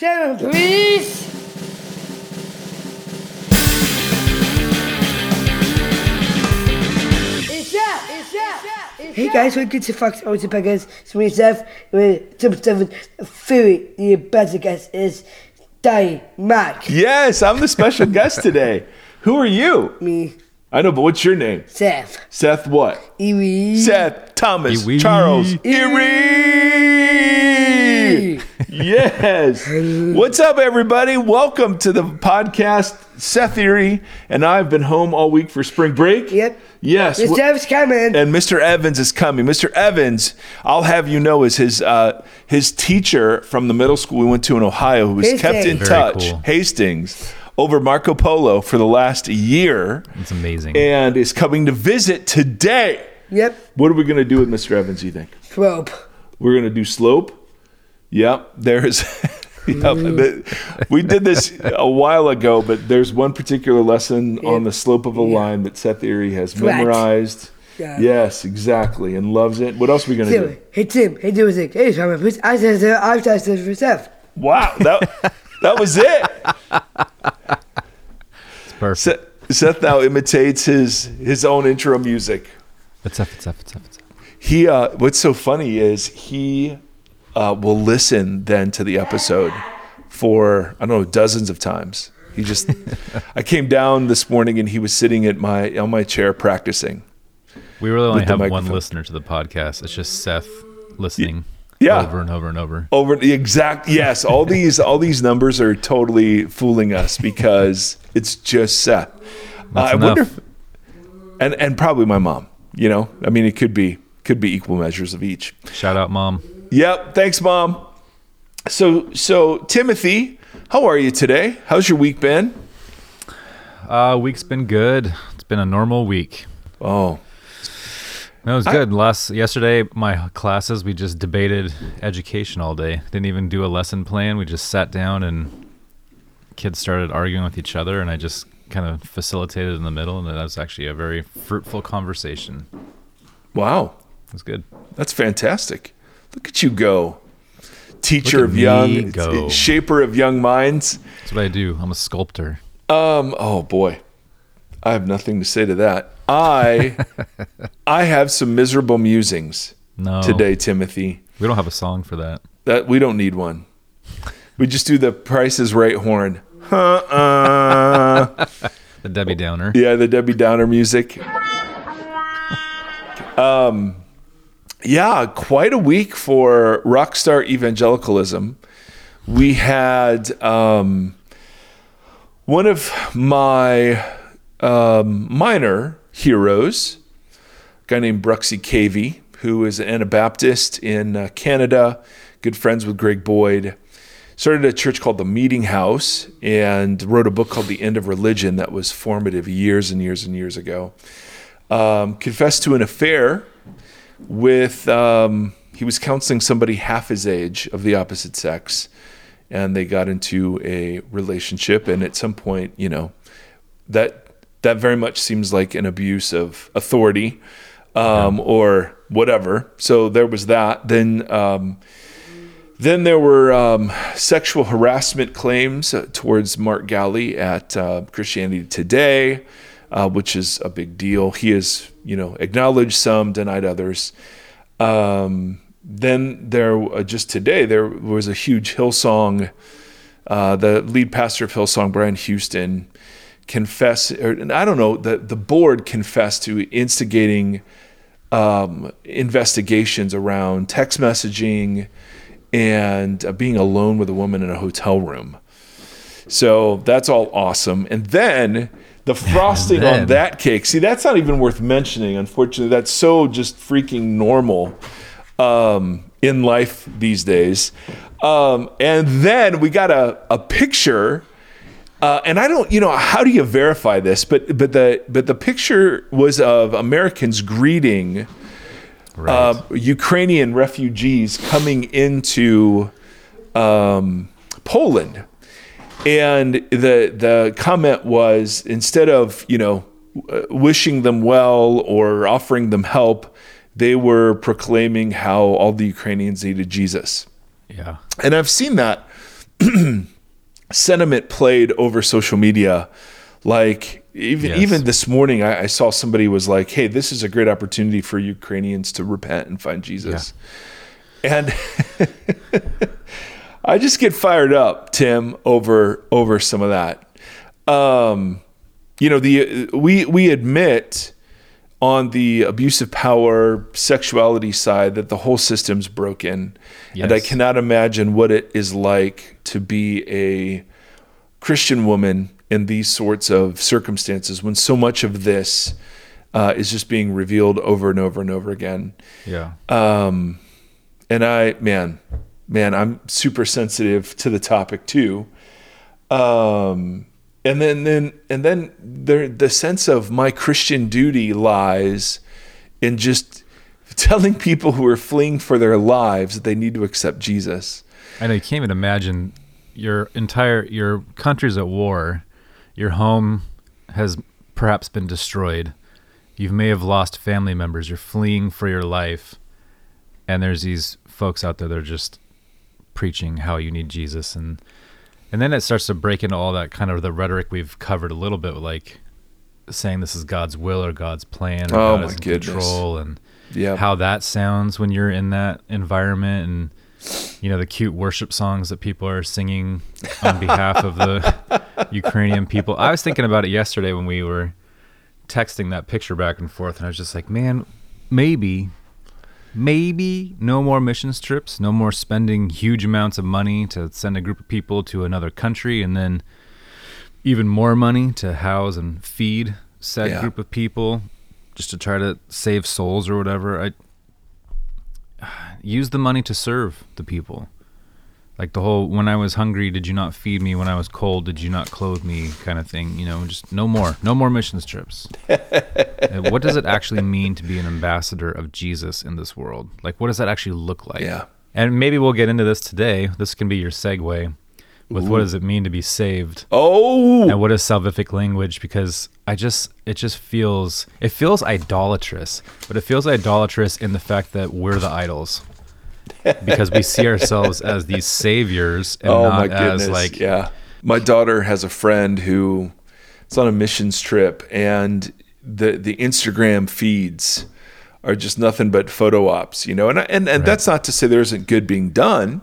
Seven, please. It's up, it's up, Hey guys, welcome to Fox Auto Packers. So myself, with Tim Seven, Fury, the better guest is Day Mac. Yes, I'm the special guest today. Who are you? Me, I know, but what's your name? Seth, Seth what? Iwi. Seth Thomas Erie. Charles Erie. Yes. What's up, everybody? Welcome to the podcast. Seth Erie and I've been home all week for spring break. Yep. Yes. Mr. wh- Evans coming. and Mr. Evans is coming. Mr. Evans, I'll have you know, is his uh, his teacher from the middle school we went to in Ohio, who was kept in Very touch, cool. Hastings, over Marco Polo for the last year, It's amazing. and is coming to visit today. Yep, What are we going to do with Mr. Evans? You think rope. we're going to do slope? Yep. There's. Yep. we did this a while ago, but there's one particular lesson on the slope of a line that Seth Erie has Flat. memorized. Yeah. Yes, exactly, and loves it. What else are we gonna Tim, do? hey Tim, hey do it. Hey, Simon, please. I said, I said for Seth. Wow, that that was it. It's perfect. Seth, Seth now imitates his his own intro music. It's up, it's up, it's up, it's up. He uh, what's so funny is he uh, will listen then to the episode for I don't know dozens of times. He just I came down this morning and he was sitting at my on my chair practicing. We really only have one listener to the podcast. It's just Seth listening Yeah. over and over and over. over the exact yes all these all these numbers are totally fooling us because it's just Seth. Uh, I wonder, if, and and probably my mom. You know, I mean, it could be could be equal measures of each. Shout out, mom. Yep. Thanks, mom. So so Timothy, how are you today? How's your week been? Uh, week's been good. It's been a normal week. Oh, No, it was good. Last yesterday, my classes we just debated education all day. Didn't even do a lesson plan. We just sat down and kids started arguing with each other, and I just kind of facilitated in the middle, and that was actually a very fruitful conversation. wow, was good. that's fantastic. Look at you go, teacher of young, go. shaper of young minds. That's what I do. I'm a sculptor. Um. Oh boy, I have nothing to say to that. I, I have some miserable musings No, today, Timothy. We don't have a song for that. That we don't need one. We just do the Price is Right horn. Uh-uh. The Debbie Downer. yeah, the Debbie Downer music. Um, yeah, quite a week for rockstar evangelicalism. We had um, one of my um, minor heroes, a guy named Bruxy Cavey, who is an Anabaptist in uh, Canada, good friends with Greg Boyd. Started a church called the Meeting House and wrote a book called The End of Religion that was formative years and years and years ago. Um, confessed to an affair with, um, he was counseling somebody half his age of the opposite sex, and they got into a relationship. And at some point, you know, that that very much seems like an abuse of authority um, or whatever. So there was that. Then um, then there were um, sexual harassment claims uh, towards Mark Galli at uh, Christianity Today, uh, which is a big deal. He has you know acknowledged some, denied others. Um, then there uh, just today there was a huge Hillsong. Uh, the lead pastor of Hillsong, Brian Houston, confess, or and I don't know, the, the board confessed to instigating um, investigations around text messaging and uh, being alone with a woman in a hotel room. So that's all awesome. And then the frosting on that cake, see, that's not even worth mentioning. Unfortunately, that's so just freaking normal um, in life these days. Um, and then we got a, a picture. Uh, and I don't, you know, how do you verify this? But but the but the picture was of Americans greeting Right. uh, Ukrainian refugees coming into um, Poland, and the the comment was instead of you know uh, wishing them well or offering them help, they were proclaiming how all the Ukrainians needed Jesus. yeah. And I've seen that sentiment played over social media. Like even Yes. even this morning, I, I saw somebody was like, "Hey, this is a great opportunity for Ukrainians to repent and find Jesus." And I just get fired up, Tim, over over some of that. Um, you know, the we we admit on the abuse of power, sexuality side that the whole system's broken, and I cannot imagine what it is like to be a Christian woman in these sorts of circumstances when so much of this uh, is just being revealed over and over and over again. Yeah. Um, and I, man, man, I'm super sensitive to the topic too. Um, and then, then, and then there, the sense of my Christian duty lies in just telling people who are fleeing for their lives that they need to accept Jesus. And I can't even imagine your entire your country's at war, your home has perhaps been destroyed. You may have lost family members. You're fleeing for your life, and there's these folks out there that are just preaching how you need Jesus, and and then it starts to break into all that kind of the rhetoric we've covered a little bit, like saying this is God's will or God's plan or Oh, God is in goodness. control, and Yeah. how that sounds when you're in that environment and you know the cute worship songs that people are singing on behalf of the Ukrainian people. I was thinking about it yesterday when we were texting that picture back and forth and I was just like, man, maybe maybe no more missions trips, no more spending huge amounts of money to send a group of people to another country and then even more money to house and feed said Yeah. group of people just to try to save souls or whatever. I use the money to serve the people. Like the whole when I was hungry, did you not feed me? When I was cold, did you not clothe me? kind of thing. You know, just no more, no more missions trips. What does it actually mean to be an ambassador of Jesus in this world? Like, what does that actually look like? Yeah. And maybe we'll get into this today. This can be your segue with what does it mean to be saved Oh, and what is salvific language because I just it just feels it feels idolatrous, but it feels idolatrous in the fact that we're the idols. Because we see ourselves as these saviors and oh not my goodness. as like yeah. My daughter has a friend who is on a missions trip and the the Instagram feeds are just nothing but photo ops, you know. And and and that's not to say there isn't good being done.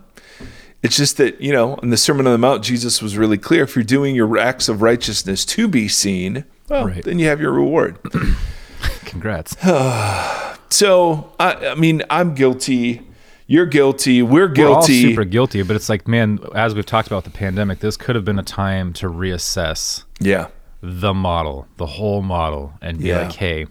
It's just that, you know, in the Sermon on the Mount, Jesus was really clear. If you're doing your acts of righteousness to be seen, well, Right. then you have your reward. congrats. so, I, I mean, I'm guilty. You're guilty. We're guilty. We're all super guilty, but it's like, man, as we've talked about the pandemic, this could have been a time to reassess yeah. the model, the whole model, and be Yeah. like, hey,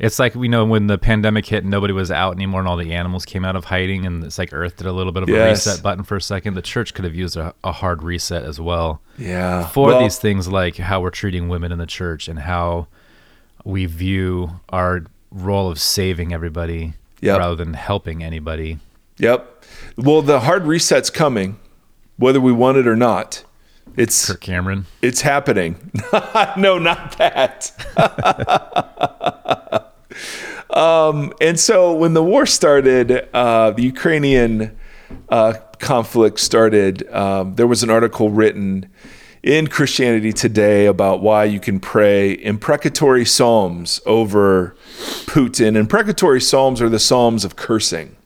it's like we know when the pandemic hit, and nobody was out anymore, and all the animals came out of hiding, and it's like Earth did a little bit of Yes. a reset button for a second. The church could have used a, a hard reset as well Yeah. for Well, these things, like how we're treating women in the church and how we view our role of saving everybody Yep. rather than helping anybody. Yep. Well, the hard reset's coming, whether we want it or not. It's Kirk Cameron. it's happening. no, not that. um, and so when the war started, uh, the Ukrainian uh, conflict started. Um, there was an article written in Christianity Today about why you can pray imprecatory psalms over Putin. Imprecatory psalms are the psalms of cursing.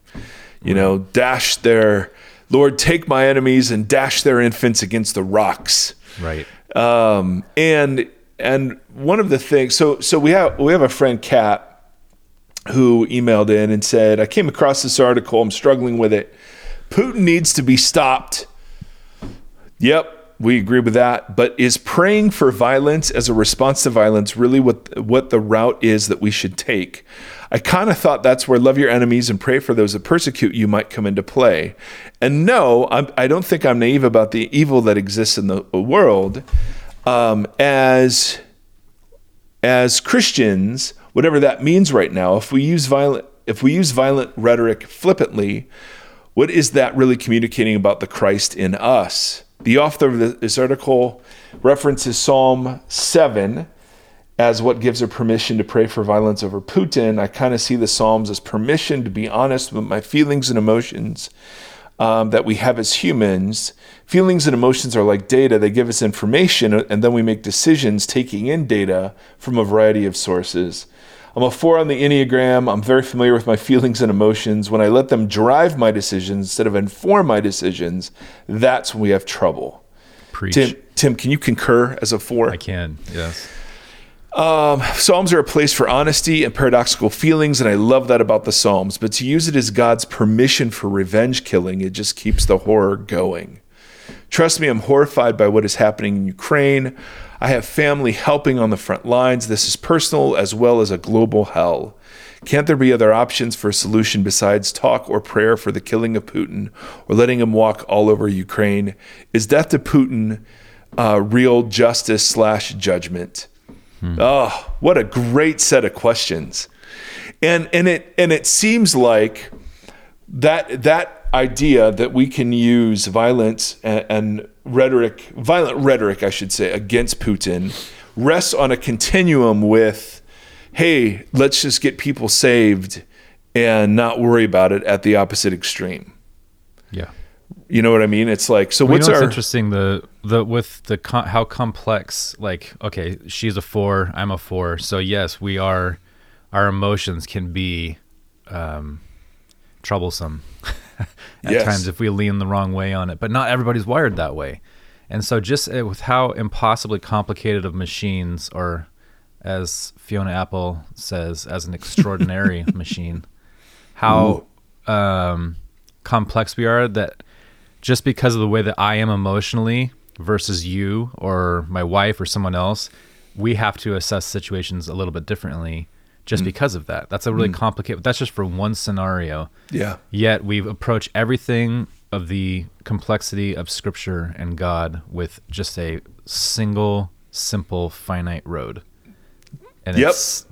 You know, dash their Lord, take my enemies and dash their infants against the rocks. Right. Um, and and one of the things, so so we have we have a friend Kat who emailed in and said, I came across this article. I'm struggling with it. Putin needs to be stopped. Yep, we agree with that. But is praying for violence as a response to violence really what what the route is that we should take? I kind of thought that's where love your enemies and pray for those that persecute you might come into play. And no, I'm, I don't think I'm naive about the evil that exists in the world. Um, as as Christians, whatever that means right now, if we use violent if we use violent rhetoric flippantly, what is that really communicating about the Christ in us? The author of this article references Psalm 7 as what gives her permission to pray for violence over Putin. I kind of see the Psalms as permission to be honest with my feelings and emotions um, that we have as humans, Feelings and emotions are like data. They give us information, and then we make decisions taking in data from a variety of sources. I'm a four on the Enneagram. I'm very familiar with my feelings and emotions. When I let them drive my decisions instead of inform my decisions, that's when we have trouble. Preach. Tim, Tim, can you concur as a four? I can. Yes. Um, Psalms are a place for honesty and paradoxical feelings, and I love that about the Psalms. But to use it as God's permission for revenge killing, it just keeps the horror going. Trust me, I'm horrified by what is happening in Ukraine. I have family helping on the front lines. This is personal as well as a global hell. Can't there be other options for a solution besides talk or prayer for the killing of Putin or letting him walk all over Ukraine? Is death to Putin uh, real justice slash judgment? Hmm. Oh, what a great set of questions. And and it and it seems like that that idea that we can use violence and, and rhetoric, violent rhetoric, I should say, against Putin rests on a continuum with, hey, let's just get people saved and not worry about it at the opposite extreme. Yeah. You know what I mean? It's like so. Well, what's you know our interesting? The the with the co- how complex. Like, okay, she's a four. I'm a four. So yes, we are. Our emotions can be um, troublesome at Yes. times if we lean the wrong way on it. But not everybody's wired that way. And so just uh, with how impossibly complicated of machines, or as Fiona Apple says, as an extraordinary machine, how um, complex we are that just because of the way that I am emotionally versus you or my wife or someone else, we have to assess situations a little bit differently just mm. because of that. That's a really mm. complicated that's just for one scenario. yeah Yet we approach everything of the complexity of scripture and God with just a single, simple, finite road. And Yep. it's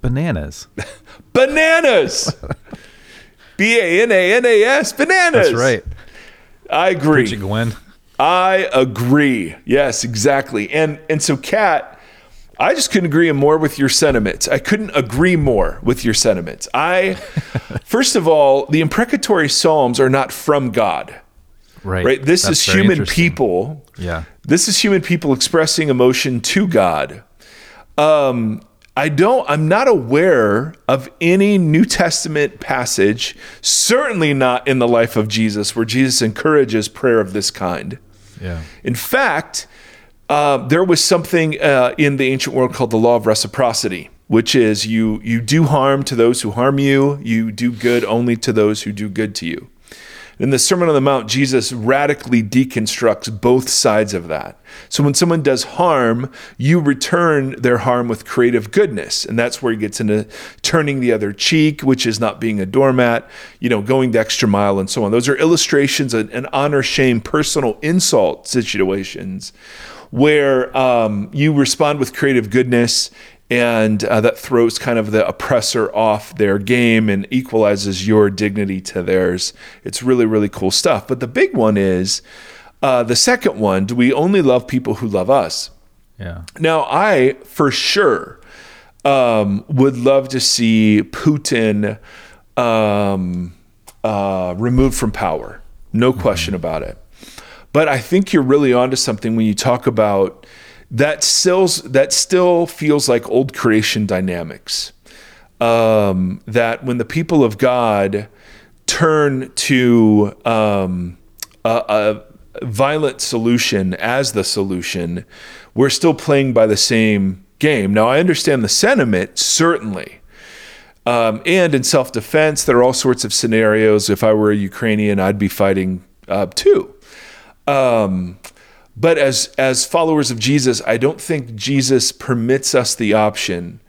bananas. bananas? B a n a n a s bananas. That's right. I agree. Preach it, Gwen. I agree. Yes, exactly. And and so Kat, I just couldn't agree more with your sentiments. I couldn't agree more with your sentiments. I first of all, the imprecatory psalms are not from God. Right. Right? This That's is human people. Yeah. This is human people expressing emotion to God. Um, I don't, I'm not aware of any New Testament passage, certainly not in the life of Jesus, where Jesus encourages prayer of this kind. Yeah. In fact, uh, there was something uh, in the ancient world called the law of reciprocity, which is you you do harm to those who harm you, you do good only to those who do good to you. In the Sermon on the Mount, Jesus radically deconstructs both sides of that. So when someone does harm, you return their harm with creative goodness. And that's where he gets into turning the other cheek, which is not being a doormat, you know, going the extra mile and so on. Those are illustrations and, honor, shame, personal insult situations where um, you respond with creative goodness and uh, that throws kind of the oppressor off their game and equalizes your dignity to theirs. It's really, really cool stuff. But the big one is uh, the second one do we only love people who love us? Yeah. Now, I for sure um, would love to see Putin um, uh, removed from power. No question about it. But I think you're really onto something when you talk about that still that still feels like old creation dynamics. Um, that when the people of God turn to um, a, a violent solution as the solution, we're still playing by the same game. Now, I understand the sentiment, certainly. Um, and in self defense, there are all sorts of scenarios. If I were a Ukrainian, I'd be fighting uh, too. Um, but as as followers of Jesus, I don't think Jesus permits us the option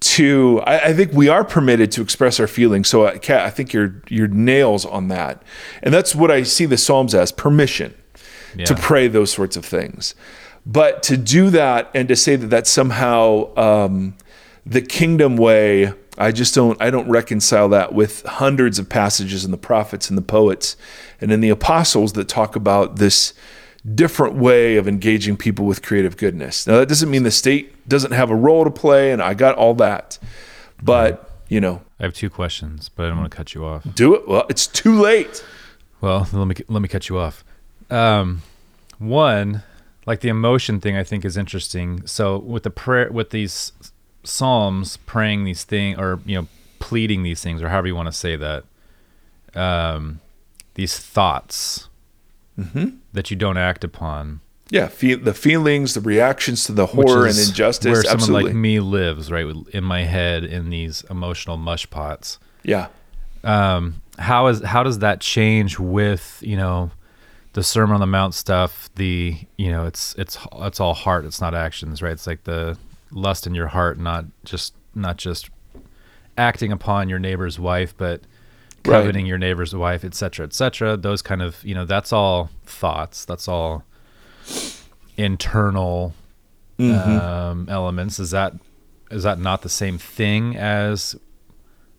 to. I, I think we are permitted to express our feelings. So, uh, Kat, I think your your nails on that, and that's what I see the Psalms as permission to pray those sorts of things. But to do that and to say that that's somehow um, the kingdom way, I just don't. I don't reconcile that with hundreds of passages in the prophets and the poets and in the apostles that talk about this different way of engaging people with creative goodness. Now that doesn't mean the state doesn't have a role to play, and I got all that, but you know, I have two questions, but I don't want to cut you off. do it. Well, it's too late. Well, let me let me cut you off. um, one, like the emotion thing, I think is interesting. So with the prayer, with these psalms, praying these things, or you know, pleading these things, or however you want to say that, um, these thoughts Mm-hmm. that you don't act upon. Yeah, fe- the feelings, the reactions to the horror and injustice. Where someone like me lives, right, in my head in these emotional mush pots. yeah. um, how is how does that change with you know the Sermon on the Mount stuff? The you know it's it's it's all heart, it's not actions, right? It's like the lust in your heart, not just not just acting upon your neighbor's wife, but Right. coveting your neighbor's wife, etc., cetera, et cetera. Those kind of you know that's all thoughts. That's all internal um, elements. Is that is that not the same thing as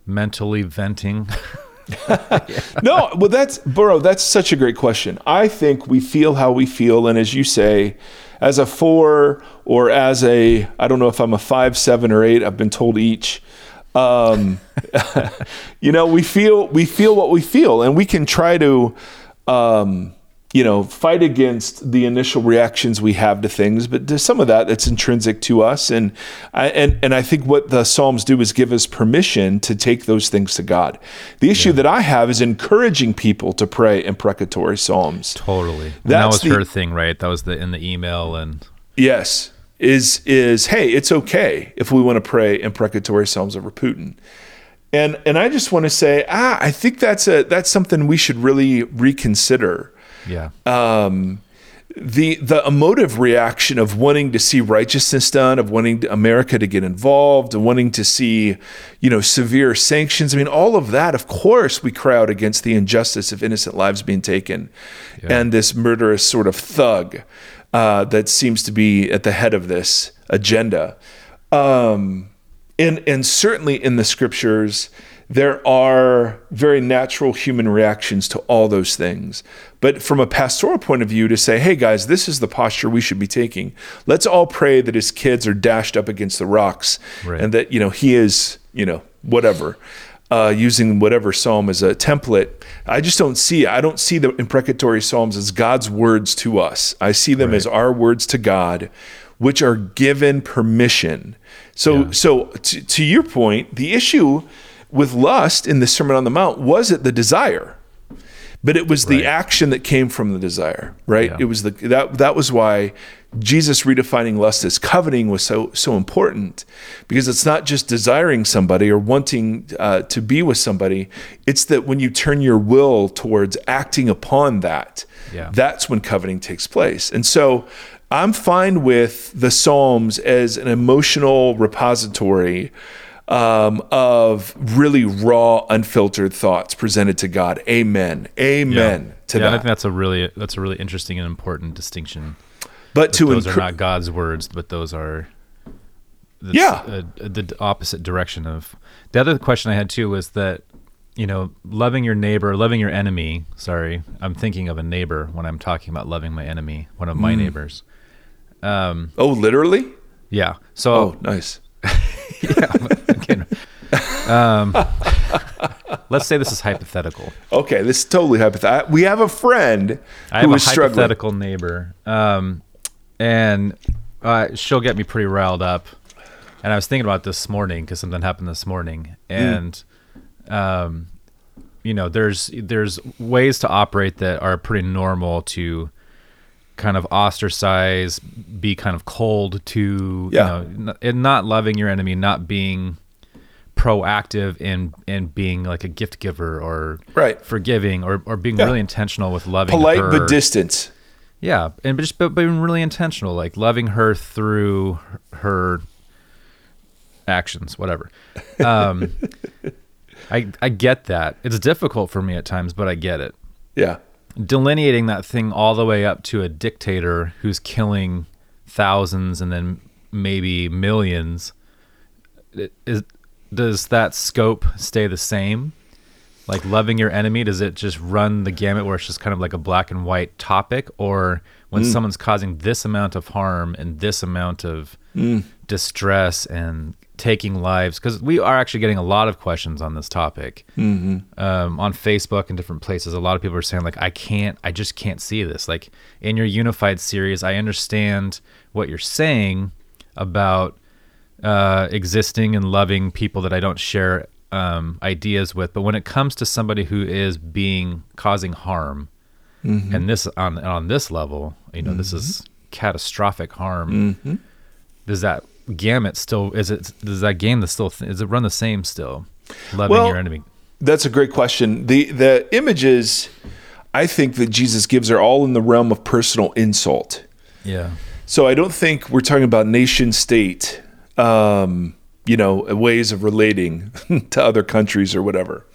mentally venting? no, well, that's Burrow. That's such a great question. I think we feel how we feel, and as you say, as a four or as a, I don't know if I'm a five, seven, or eight. I've been told each. Um, you know, we feel we feel what we feel, and we can try to, um, you know, fight against the initial reactions we have to things. But there's some of that that's intrinsic to us, and I and and I think what the Psalms do is give us permission to take those things to God. The issue that I have is encouraging people to pray imprecatory psalms. Totally. And that That's was the- her thing, right? That was the in the email and Yes, is is hey, it's okay if we want to pray imprecatory psalms over Putin. And and I just want to say, ah, I think that's a that's something we should really reconsider. Yeah. Um, the the emotive reaction of wanting to see righteousness done, of wanting to- America to get involved, and wanting to see, you know, severe sanctions. I mean, all of that. Of course, we cry out against the injustice of innocent lives being taken, and this murderous sort of thug uh, that seems to be at the head of this agenda. Um, and and certainly in the scriptures there are very natural human reactions to all those things. But from a pastoral point of view to say hey guys this is the posture we should be taking. Let's all pray that his kids are dashed up against the rocks Right. and that you know he is you know whatever. Uh, using whatever psalm as a template i just don't see i don't see the imprecatory psalms as god's words to us. I see them as our words to god which are given permission. So Yeah. so to, to your point, the issue with lust in the Sermon on the Mount wasn't the desire, but it was the Right. action that came from the desire, right? Yeah. It was the that that was why Jesus redefining lust as coveting was so so important because it's not just desiring somebody or wanting uh, to be with somebody; it's that when you turn your will towards acting upon that, Yeah. that's when coveting takes place. And so I'm fine with the Psalms as an emotional repository um, of really raw, unfiltered thoughts presented to God. Amen. Amen to yeah, and I think that's a really that's a really interesting and important distinction. but to those are not God's words, but those are Yeah. a- a- the opposite direction of. The other question I had too was that you know loving your neighbor, loving your enemy. Sorry, I'm thinking of a neighbor when I'm talking about loving my enemy, one of Mm. my neighbors. Um, oh, literally? yeah. So Oh, nice. again, um, let's say this is hypothetical. Okay, this is totally hypothetical. We have a friend I who a is struggling. hypothetical neighbor, um, and uh, she'll get me pretty riled up. And I was thinking about this morning because something happened this morning, and um, you know, there's there's ways to operate that are pretty normal to kind of ostracize, be kind of cold to Yeah. you know, n- and not loving your enemy, not being proactive in in being like a gift giver or Right. forgiving or, or being Yeah. really intentional with loving Polite her. but distant. Yeah, and just but being really intentional, like loving her through her actions, whatever. Um, I I get that. It's difficult for me at times, but I get it. Yeah. Delineating that thing all the way up to a dictator who's killing thousands and then maybe millions. Is does that scope stay the same? Like loving your enemy, does it just run the gamut where it's just kind of like a black and white topic? Or when mm. someone's causing this amount of harm and this amount of mm. distress and taking lives because we are actually getting a lot of questions on this topic mm-hmm. um, on Facebook and different places. A lot of people are saying like, I can't, I just can't see this. Like in your unified series, I understand what you're saying about uh, existing and loving people that I don't share um, ideas with, but when it comes to somebody who is being causing harm, and this on on this level, you know, this is catastrophic harm. Does that gamut still is it does that game that still is it run the same still loving Well, your enemy That's a great question. The the images I think that Jesus gives are all in the realm of personal insult. yeah So I don't think we're talking about nation state, um, you know, ways of relating to other countries or whatever.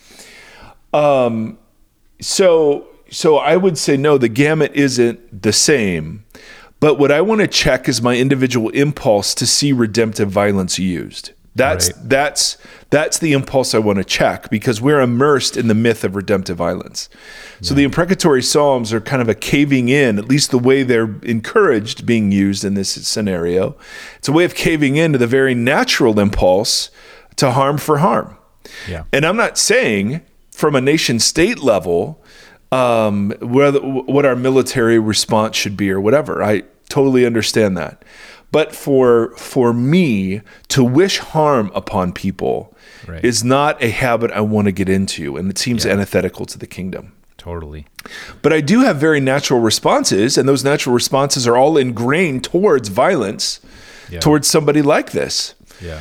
Um, so so I would say no, the gamut isn't the same. But what I want to check is my individual impulse to see redemptive violence used. That's Right. that's that's the impulse I want to check because we're immersed in the myth of redemptive violence. So the imprecatory psalms are kind of a caving in, at least the way they're encouraged being used in this scenario. It's a way of caving into the very natural impulse to harm for harm. yeah And I'm not saying from a nation state level um, whether, what our military response should be or whatever. I totally understand that. But for for me to wish harm upon people Right. is not a habit I want to get into, and it seems antithetical to the kingdom. totally But I do have very natural responses, and those natural responses are all ingrained towards violence, Yeah. towards somebody like this. yeah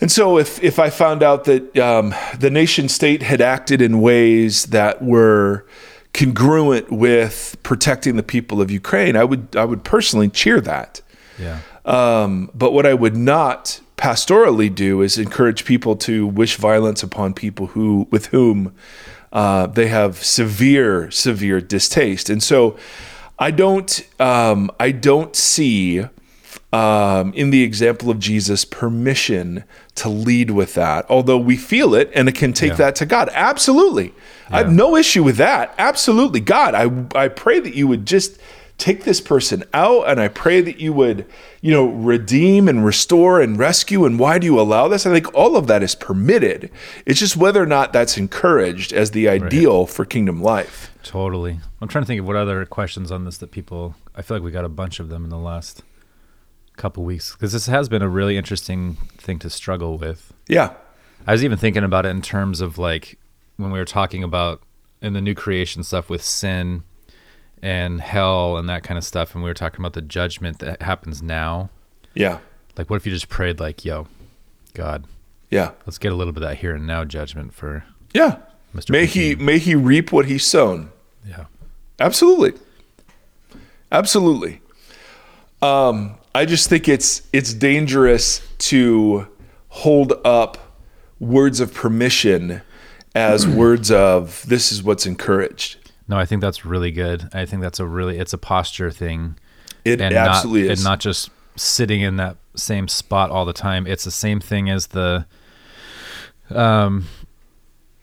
And so, if if I found out that um, the nation state had acted in ways that were congruent with protecting the people of Ukraine, I would I would personally cheer that. yeah Um, but what I would not pastorally do is encourage people to wish violence upon people who with whom uh, they have severe severe distaste. And so, I don't um, I don't see um, in the example of Jesus permission to lead with that, although we feel it and it can take Yeah. that to God. Absolutely. I have no issue with that. Absolutely. God, I, I pray that you would just take this person out and I pray that you would, you know, redeem and restore and rescue. And why do you allow this? I think all of that is permitted. It's just whether or not that's encouraged as the ideal for kingdom life. totally i'm trying to think of what other questions on this that people i feel like we got a bunch of them in the last couple weeks because this has been a really interesting thing to struggle with Yeah. I was even thinking about it in terms of like when we were talking about in the new creation stuff with sin and hell and that kind of stuff, and we were talking about the judgment that happens now. Yeah. Like, what if you just prayed, like, yo, God, Yeah. let's get a little bit of that here and now judgment for Yeah. Mr. May Putin. he may he reap what he's sown. Yeah. Absolutely. Absolutely. Um, I just think it's it's dangerous to hold up words of permission as words of this is what's encouraged. No, I think that's really good. I think that's a really, it's a posture thing. It and absolutely not, is. And not just sitting in that same spot all the time. It's the same thing as the um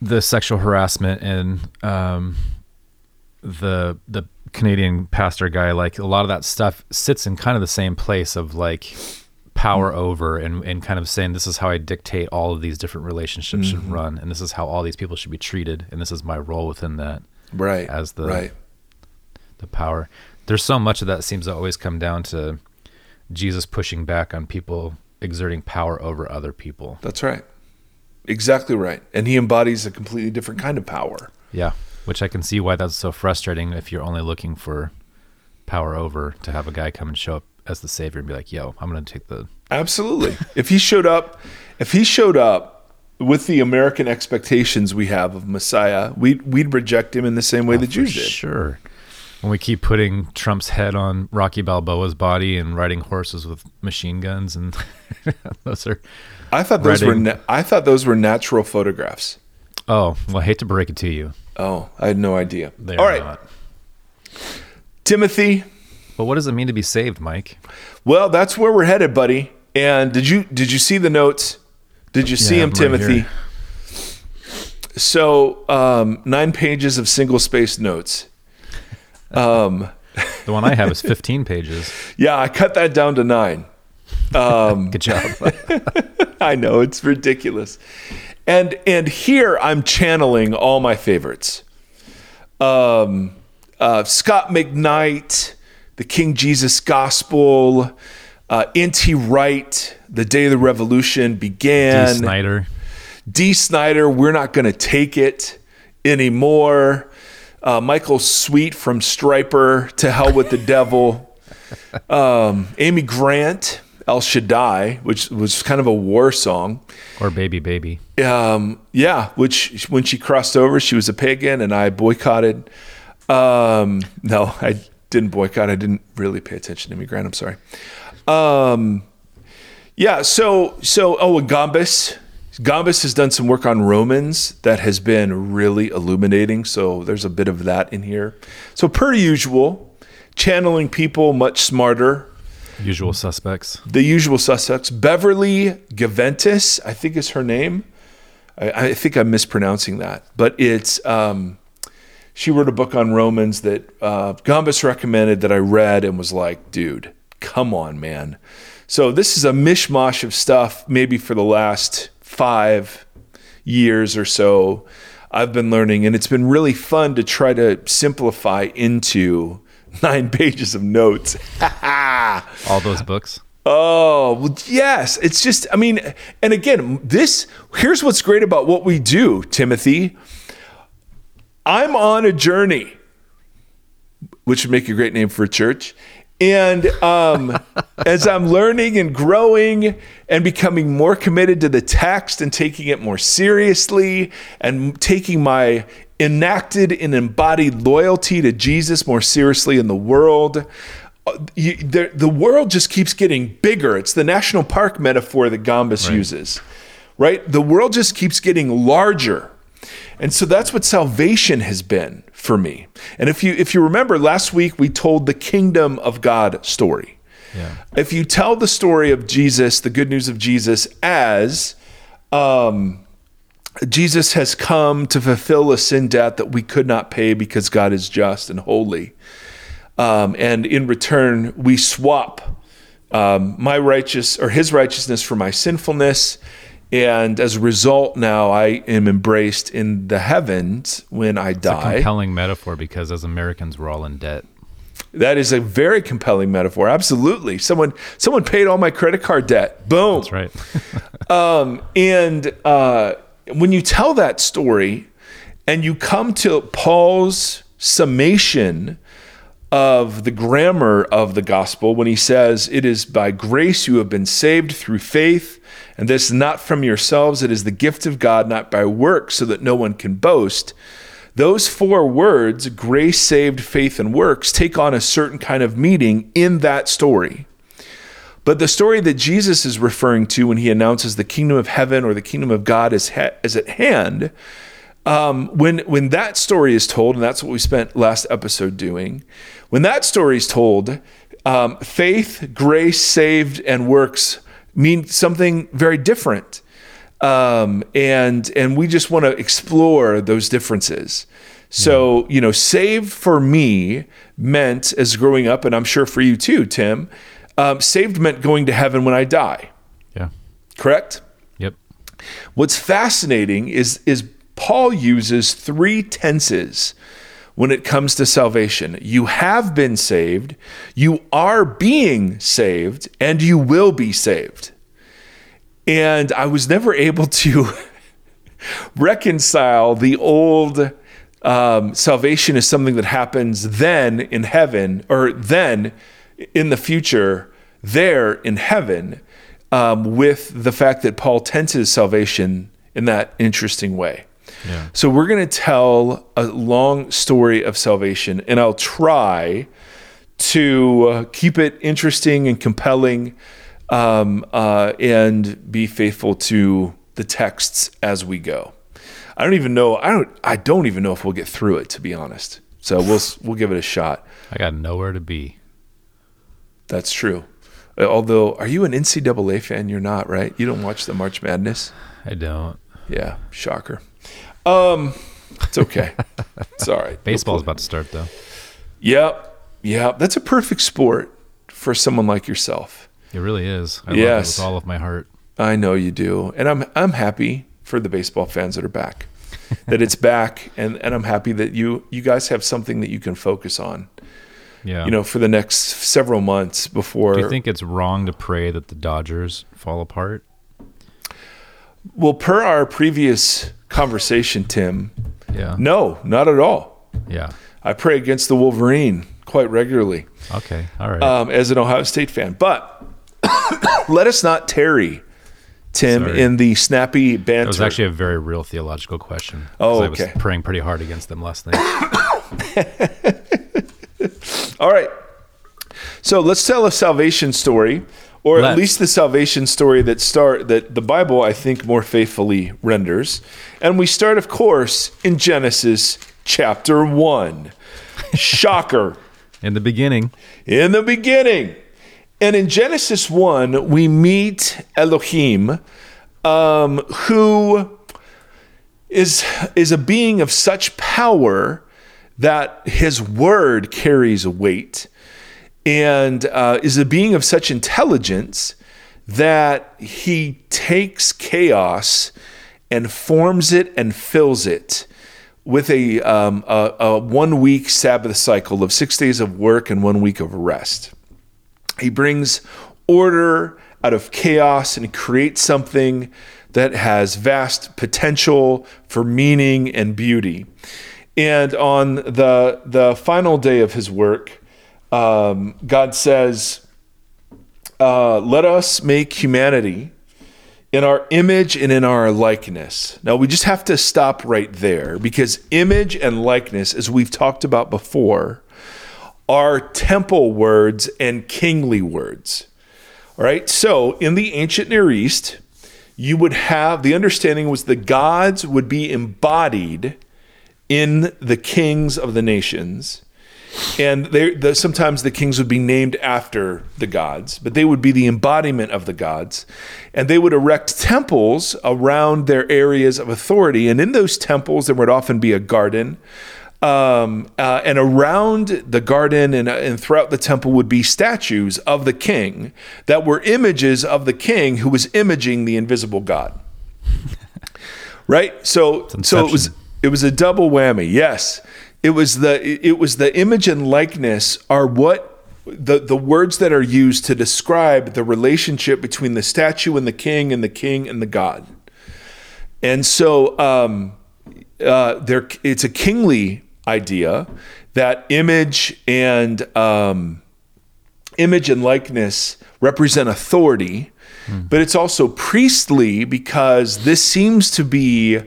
the sexual harassment and um the the Canadian pastor guy like a lot of that stuff sits in kind of the same place of like power over and and kind of saying this is how I dictate all of these different relationships should run and this is how all these people should be treated and this is my role within that right. as the right. the power. There's so much of that seems to always come down to Jesus pushing back on people exerting power over other people. That's right. Exactly right. And he embodies a completely different kind of power. Yeah, which I can see why that's so frustrating if you're only looking for power over to have a guy come and show up as the savior and be like, "Yo, I'm going to take the Absolutely. if he showed up, if he showed up with the American expectations we have of Messiah, we'd we'd reject him in the same way oh, the For Jews did. Sure. When we keep putting Trump's head on Rocky Balboa's body and riding horses with machine guns and those are I thought those were na- I thought those were natural photographs. Oh, well, I hate to break it to you. Oh, I had no idea. They All are right, not. Timothy. But what does it mean to be saved, Mike? Well, that's where we're headed, buddy. And did you did you see the notes? Did you see him, right Timothy? here. So um, nine pages of single spaced notes. Um, The one I have is 15 pages. yeah, I cut that down to nine. Good job. I know it's ridiculous. And and here I'm channeling all my favorites. Um, uh, Scot McKnight, the King Jesus Gospel, uh, N.T. Wright, The Day the Revolution began. Dee Snider. Dee Snider, We're Not Gonna Take It Anymore. Uh, Michael Sweet from Stryper, To Hell with the Devil. Um, Amy Grant, El Shaddai, which was kind of a war song. Or Baby Baby. Um, yeah, which when she crossed over, she was a pagan, and I boycotted. Um, no, I didn't boycott. I didn't really pay attention to Amy Grant. I'm sorry. Um, yeah, so so oh, and Gombis. Gombis has done some work on Romans that has been really illuminating. So there's a bit of that in here. So per usual, channeling people much smarter. Usual suspects. The usual suspects. Beverly Gaventis, I think is her name. I, I think I'm mispronouncing that, but it's um, she wrote a book on Romans that uh, Gombis recommended that I read and was like, dude, come on, man. So this is a mishmash of stuff. Maybe for the last five years or so, I've been learning, and it's been really fun to try to simplify into nine pages of notes. All those books. Oh, well, yes. It's just, I mean, and again, this, here's what's great about what we do, Timothy. I'm on a journey, which would make a great name for a church. And um, as I'm learning and growing and becoming more committed to the text and taking it more seriously and taking my enacted and embodied loyalty to Jesus more seriously in the world, uh, you, the, the world just keeps getting bigger. It's the national park metaphor that Gombis uses, right? The world just keeps getting larger. And so that's what salvation has been for me. And if you if you remember last week we told the kingdom of God story. Yeah. If you tell the story of Jesus, the good news of Jesus as um, Jesus has come to fulfill a sin debt that we could not pay because God is just and holy. Um, and in return, we swap um, my righteous or his righteousness for my sinfulness. And as a result, now I am embraced in the heavens when I It's a die. compelling metaphor because as Americans, we're all in debt. That is a very compelling metaphor. Absolutely. Someone someone paid all my credit card debt. Boom. That's right. Um, and uh, when you tell that story and you come to Paul's summation of the grammar of the gospel when he says, It is by grace you have been saved through faith, and this not from yourselves, it is the gift of God, not by works, so that no one can boast. Those four words, grace, saved, faith, and works, take on a certain kind of meaning in that story. But the story that Jesus is referring to when he announces the kingdom of heaven or the kingdom of God is, ha- is at hand, um, when when that story is told, and that's what we spent last episode doing, when that story is told, um, faith, grace, saved, and works mean something very different, um, and and we just want to explore those differences. So you know, saved for me meant as growing up, and I'm sure for you too, Tim. Um, saved meant going to heaven when I die. Yeah. Correct. Yep. What's fascinating is is Paul uses three tenses when it comes to salvation. You have been saved, you are being saved, and you will be saved. And I was never able to reconcile the old um, salvation is something that happens then in heaven or then in the future there in heaven um, with the fact that Paul tenses salvation in that interesting way. Yeah. So we're going to tell a long story of salvation, and I'll try to uh, keep it interesting and compelling, um, uh, and be faithful to the texts as we go. I don't even know. I don't. I don't even know if we'll get through it, to be honest. So we'll we'll give it a shot. I got nowhere to be. That's true. Uh, Although, are you an NCAA fan? You're not, right? You don't watch the March Madness. I don't. Yeah, shocker. Um, it's okay. it's all right. Baseball's about to start though. Yep. Yep. That's a perfect sport for someone like yourself. It really is. I Yes. love it with all of my heart. I know you do, and I'm I'm happy for the baseball fans that are back, that it's back, and and I'm happy that you you guys have something that you can focus on. Yeah. You know, for the next several months before. do you think it's wrong to pray that the Dodgers fall apart? Well, per our previous conversation, Tim, Yeah. no, not at all. Yeah. I pray against the Wolverine quite regularly Okay. All right. um, as an Ohio State fan, but let us not tarry. Tim, Sorry. in the snappy banter. That was actually a very real theological question. Oh, I was okay. praying pretty hard against them last night. All right. So let's tell a salvation story, or at least the salvation story that start that the Bible I think more faithfully renders. And we start, of course, in Genesis chapter one. Shocker. In the beginning, in the beginning. And in Genesis 1, we meet Elohim, um, who is, is a being of such power that his word carries weight, and uh, is a being of such intelligence that he takes chaos and forms it and fills it with a, um, a, a one week Sabbath cycle of six days of work and one week of rest. He brings order out of chaos and creates something that has vast potential for meaning and beauty. And on the, the final day of his work, um, God says, uh, Let us make humanity in our image and in our likeness. Now, we just have to stop right there because image and likeness, as we've talked about before, are temple words and kingly words. All right. So, in the ancient Near East, you would have the understanding was the gods would be embodied in the kings of the nations and they, the, sometimes the kings would be named after the gods, but they would be the embodiment of the gods. And they would erect temples around their areas of authority. And in those temples, there would often be a garden. Um, uh, and around the garden and, uh, and throughout the temple would be statues of the king that were images of the king who was imaging the invisible God. right? So, so it was it was a double whammy. Yes, it was the it was the image and likeness are what the the words that are used to describe the relationship between the statue and the king and the king and the god. And so um, uh, there it's a kingly idea that image and um, image and likeness represent authority, but it's also priestly because this seems to be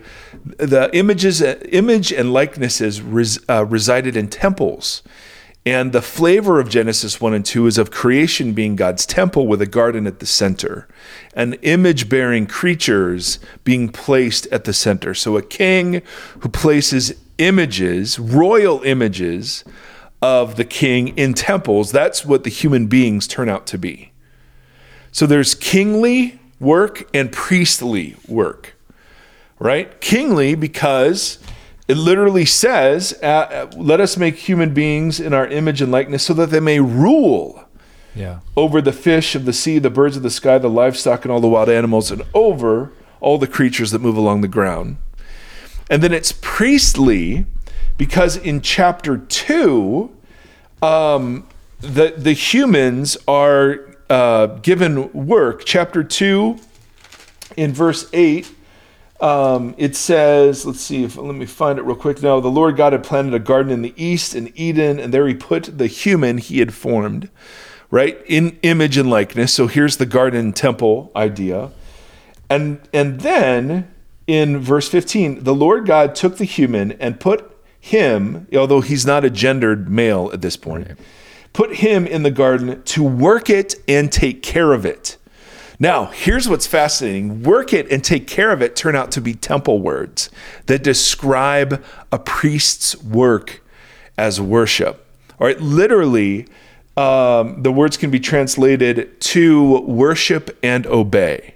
the images, image and likenesses res, uh, resided in temples. And the flavor of Genesis 1 and 2 is of creation being God's temple with a garden at the center, and image bearing creatures being placed at the center. So, a king who places images, royal images of the king in temples, that's what the human beings turn out to be. So, there's kingly work and priestly work, right? Kingly because it literally says, uh, let us make human beings in our image and likeness so that they may rule yeah. over the fish of the sea, the birds of the sky, the livestock, and all the wild animals, and over all the creatures that move along the ground. And then it's priestly because in chapter 2, um, the, the humans are uh, given work. Chapter 2, in verse 8, um, it says, let's see if let me find it real quick. Now, the Lord God had planted a garden in the east in Eden, and there he put the human he had formed, right, in image and likeness. So here's the garden temple idea. And and then in verse 15, the Lord God took the human and put him, although he's not a gendered male at this point, put him in the garden to work it and take care of it. Now, here's what's fascinating work it and take care of it turn out to be temple words that describe a priest's work as worship. All right, literally, um, the words can be translated to worship and obey.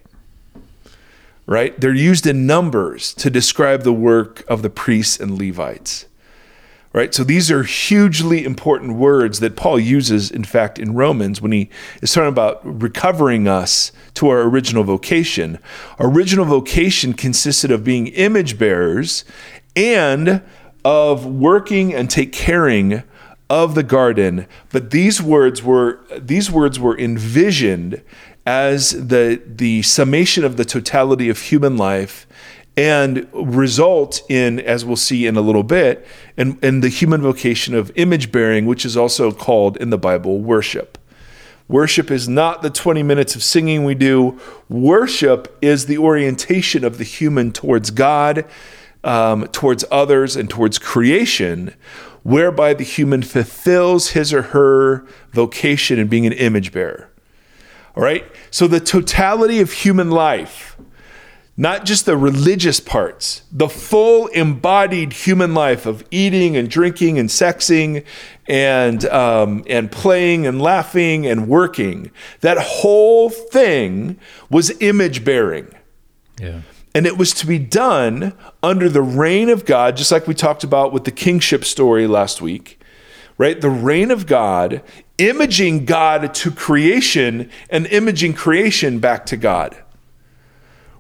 Right? They're used in numbers to describe the work of the priests and Levites. Right? So these are hugely important words that Paul uses, in fact, in Romans when he is talking about recovering us to our original vocation. Our original vocation consisted of being image bearers and of working and take caring of the garden but these words were these words were envisioned as the the summation of the totality of human life and result in as we'll see in a little bit in, in the human vocation of image bearing which is also called in the bible worship Worship is not the 20 minutes of singing we do. Worship is the orientation of the human towards God, um, towards others, and towards creation, whereby the human fulfills his or her vocation in being an image bearer. All right? So the totality of human life, not just the religious parts, the full embodied human life of eating and drinking and sexing and um, and playing and laughing and working, that whole thing was image bearing. Yeah. And it was to be done under the reign of God, just like we talked about with the kingship story last week, right? The reign of God, imaging God to creation and imaging creation back to God.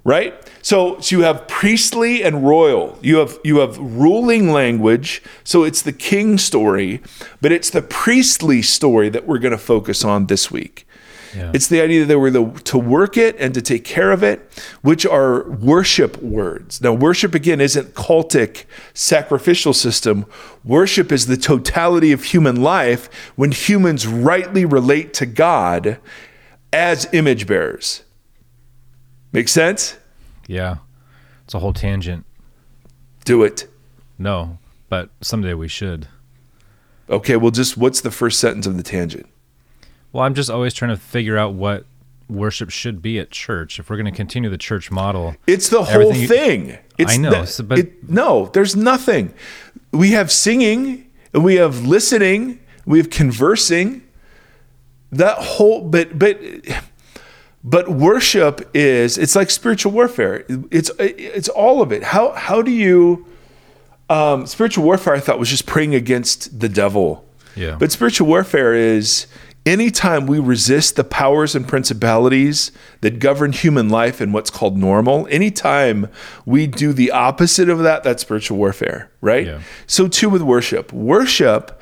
Right? So, so you have priestly and royal. You have you have ruling language. So it's the king story, but it's the priestly story that we're going to focus on this week. Yeah. It's the idea that we're the, to work it and to take care of it, which are worship words. Now, worship again isn't cultic sacrificial system. Worship is the totality of human life when humans rightly relate to God as image bearers. Make sense? Yeah. It's a whole tangent. Do it. No, but someday we should. Okay, well, just what's the first sentence of the tangent? Well, I'm just always trying to figure out what worship should be at church. If we're going to continue the church model, It's the whole you- thing. It's I know, the- so- but- it- no, there's nothing. We have singing, and we have listening, we have conversing. That whole, but but but worship is it's like spiritual warfare. It's it's all of it. How how do you um, spiritual warfare? I thought was just praying against the devil. Yeah. But spiritual warfare is anytime we resist the powers and principalities that govern human life and what's called normal, anytime we do the opposite of that, that's spiritual warfare, right? Yeah. So too with worship. Worship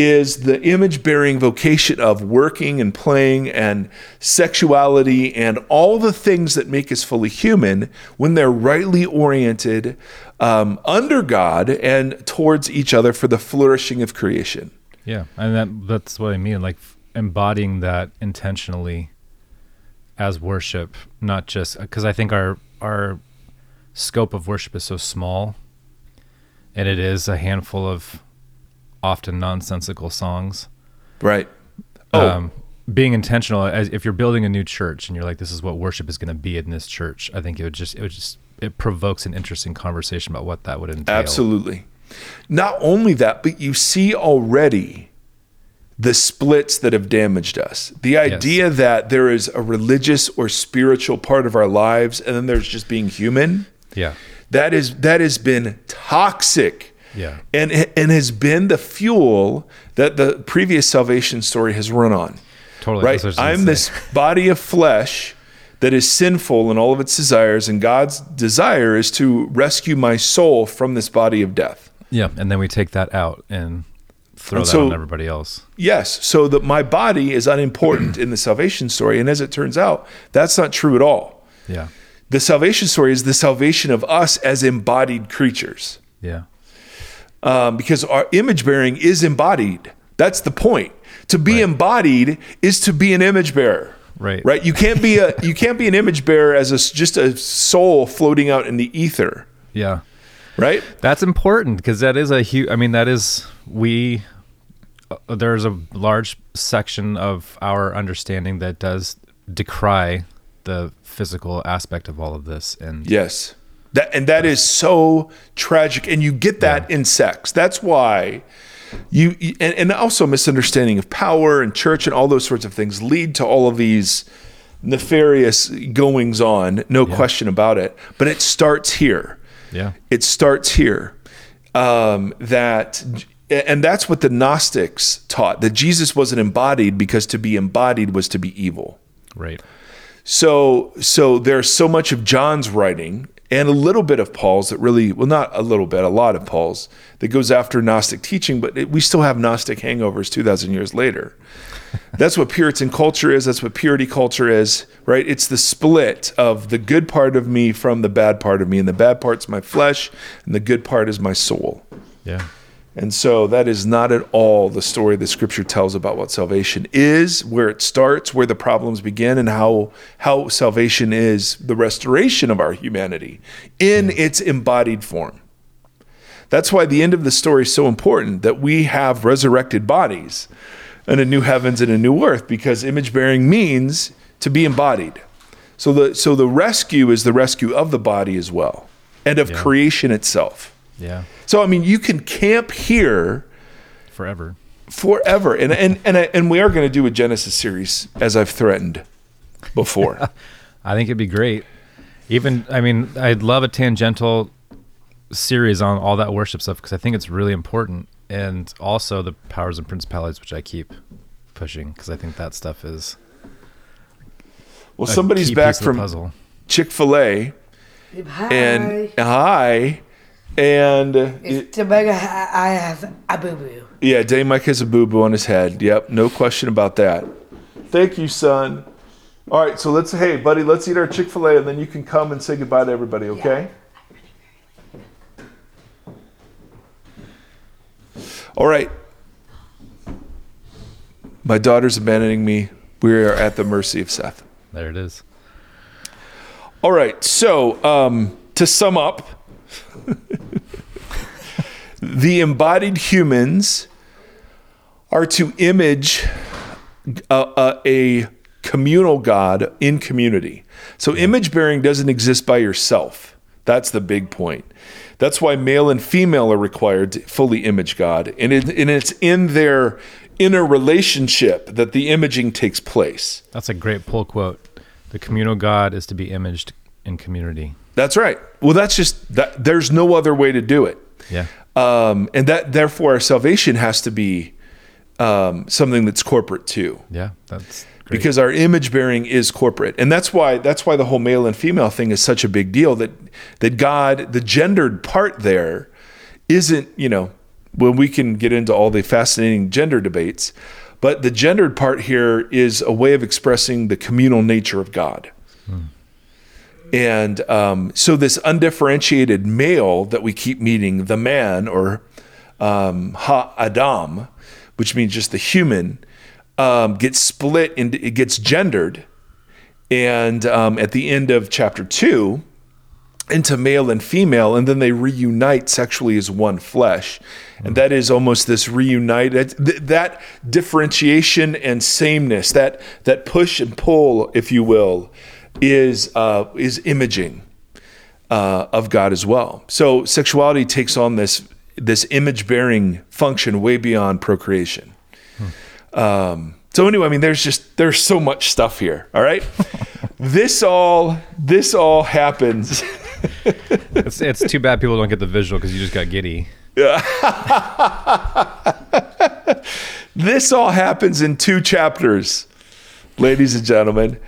is the image bearing vocation of working and playing and sexuality and all the things that make us fully human when they're rightly oriented um, under God and towards each other for the flourishing of creation. yeah, and that that's what I mean, like embodying that intentionally as worship, not just because I think our our scope of worship is so small, and it is a handful of often nonsensical songs. Right. Oh, um, being intentional as if you're building a new church and you're like this is what worship is going to be in this church i think it would just it would just it provokes an interesting conversation about what that would entail Absolutely. Not only that, but you see already the splits that have damaged us. The idea that there is a religious or spiritual part of our lives and then there's just being human. yeah That is that has been toxic. Yeah. And and has been the fuel that the previous salvation story has run on. totally Right? That's I was gonna I'm this body of flesh that is sinful in all of its desires and God's desire is to rescue my soul from this body of death. yeah and then we take that out and throw And that so- on everybody else Yes, so that my body is unimportant in the salvation story. And as it turns out, that's not true at all. yeah The salvation story is the salvation of us as embodied creatures yeah um, because our image bearing is embodied. That's the point. To be Right. embodied is to be an image bearer. Right. Right. You can't be a you can't be an image bearer as a just a soul floating out in the ether. yeah Right. That's important because that is a huge. I mean, that is we. Uh, there's a large section of our understanding that does decry the physical aspect of all of this, and Yes. That and that is so tragic and you get that in sex. That's why you and, and also misunderstanding of power and church and all those sorts of things lead to all of these nefarious goings on, no question about it. But it starts here. yeah, It starts here. Um, that and that's what the Gnostics taught that Jesus wasn't embodied because to be embodied was to be evil. Right. So so there's so much of John's writing and a little bit of Paul's that really well not a little bit a lot of Paul's that goes after Gnostic teaching, but it, we still have Gnostic hangovers 2,000 years later. that's what Puritan culture is. That's what purity culture is, right? It's the split of the good part of me from the bad part of me, and the bad part's my flesh, and the good part is my soul. Yeah. And so that is not at all the story that scripture tells about what salvation is, where it starts, where the problems begin, and how how salvation is the restoration of our humanity in its embodied form. That's why the end of the story is so important that we have resurrected bodies and a new heavens and a new earth, because image bearing means to be embodied. So the so the rescue is the rescue of the body as well, and of Yeah. creation itself. Yeah. So I mean, you can camp here Forever. forever, and and and and we are going to do a Genesis series, as I've threatened before. I think it'd be great. Even, I mean, I'd love a tangential series on all that worship stuff because I think it's really important. And also the powers and principalities, which I keep pushing because I think that stuff is well, a somebody's key back piece the from. Chick Fil A, Hi. and hi, and it's the mega I have a boo boo. yeah, Day Mike has a boo boo on his head. Yep, no question about that. Thank you, son. All right, so let's hey, buddy, let's eat our Chick Fil A, and then you can come and say goodbye to everybody. Okay. All right. My daughter's abandoning me. We are at the mercy of Seth. There it is. All right. So, um, to sum up, the embodied humans are to image a, a, a communal God in community. So, image bearing doesn't exist by yourself. That's the big point. That's why male and female are required to fully image God. And, it, and it's in their inner relationship that the imaging takes place. That's a great pull quote. The communal God is to be imaged in community. That's right. Well, that's just that. There's no other way to do it, Yeah. Um, and that therefore our salvation has to be um, something that's corporate too, Yeah. That's great. because our image bearing is corporate, and that's why that's why the whole male and female thing is such a big deal. That that God, the gendered part there, isn't you know when we can get into all the fascinating gender debates, but the gendered part here is a way of expressing the communal nature of God. And um, so, this undifferentiated male that we keep meeting, the man or um, Ha Adam, which means just the human, um, gets split and it gets gendered, and um, at the end of chapter two, into male and female, and then they reunite sexually as one flesh. And that is almost this reunited th- that differentiation and sameness, that that push and pull, if you will, is uh, is imaging uh, of God as well. So sexuality takes on this this image bearing function way beyond procreation. Um, so anyway, I mean, there's just there's so much stuff here. All right, this all this all happens. it's, it's too bad people don't get the visual because you just got giddy. this all happens in two chapters, ladies and gentlemen.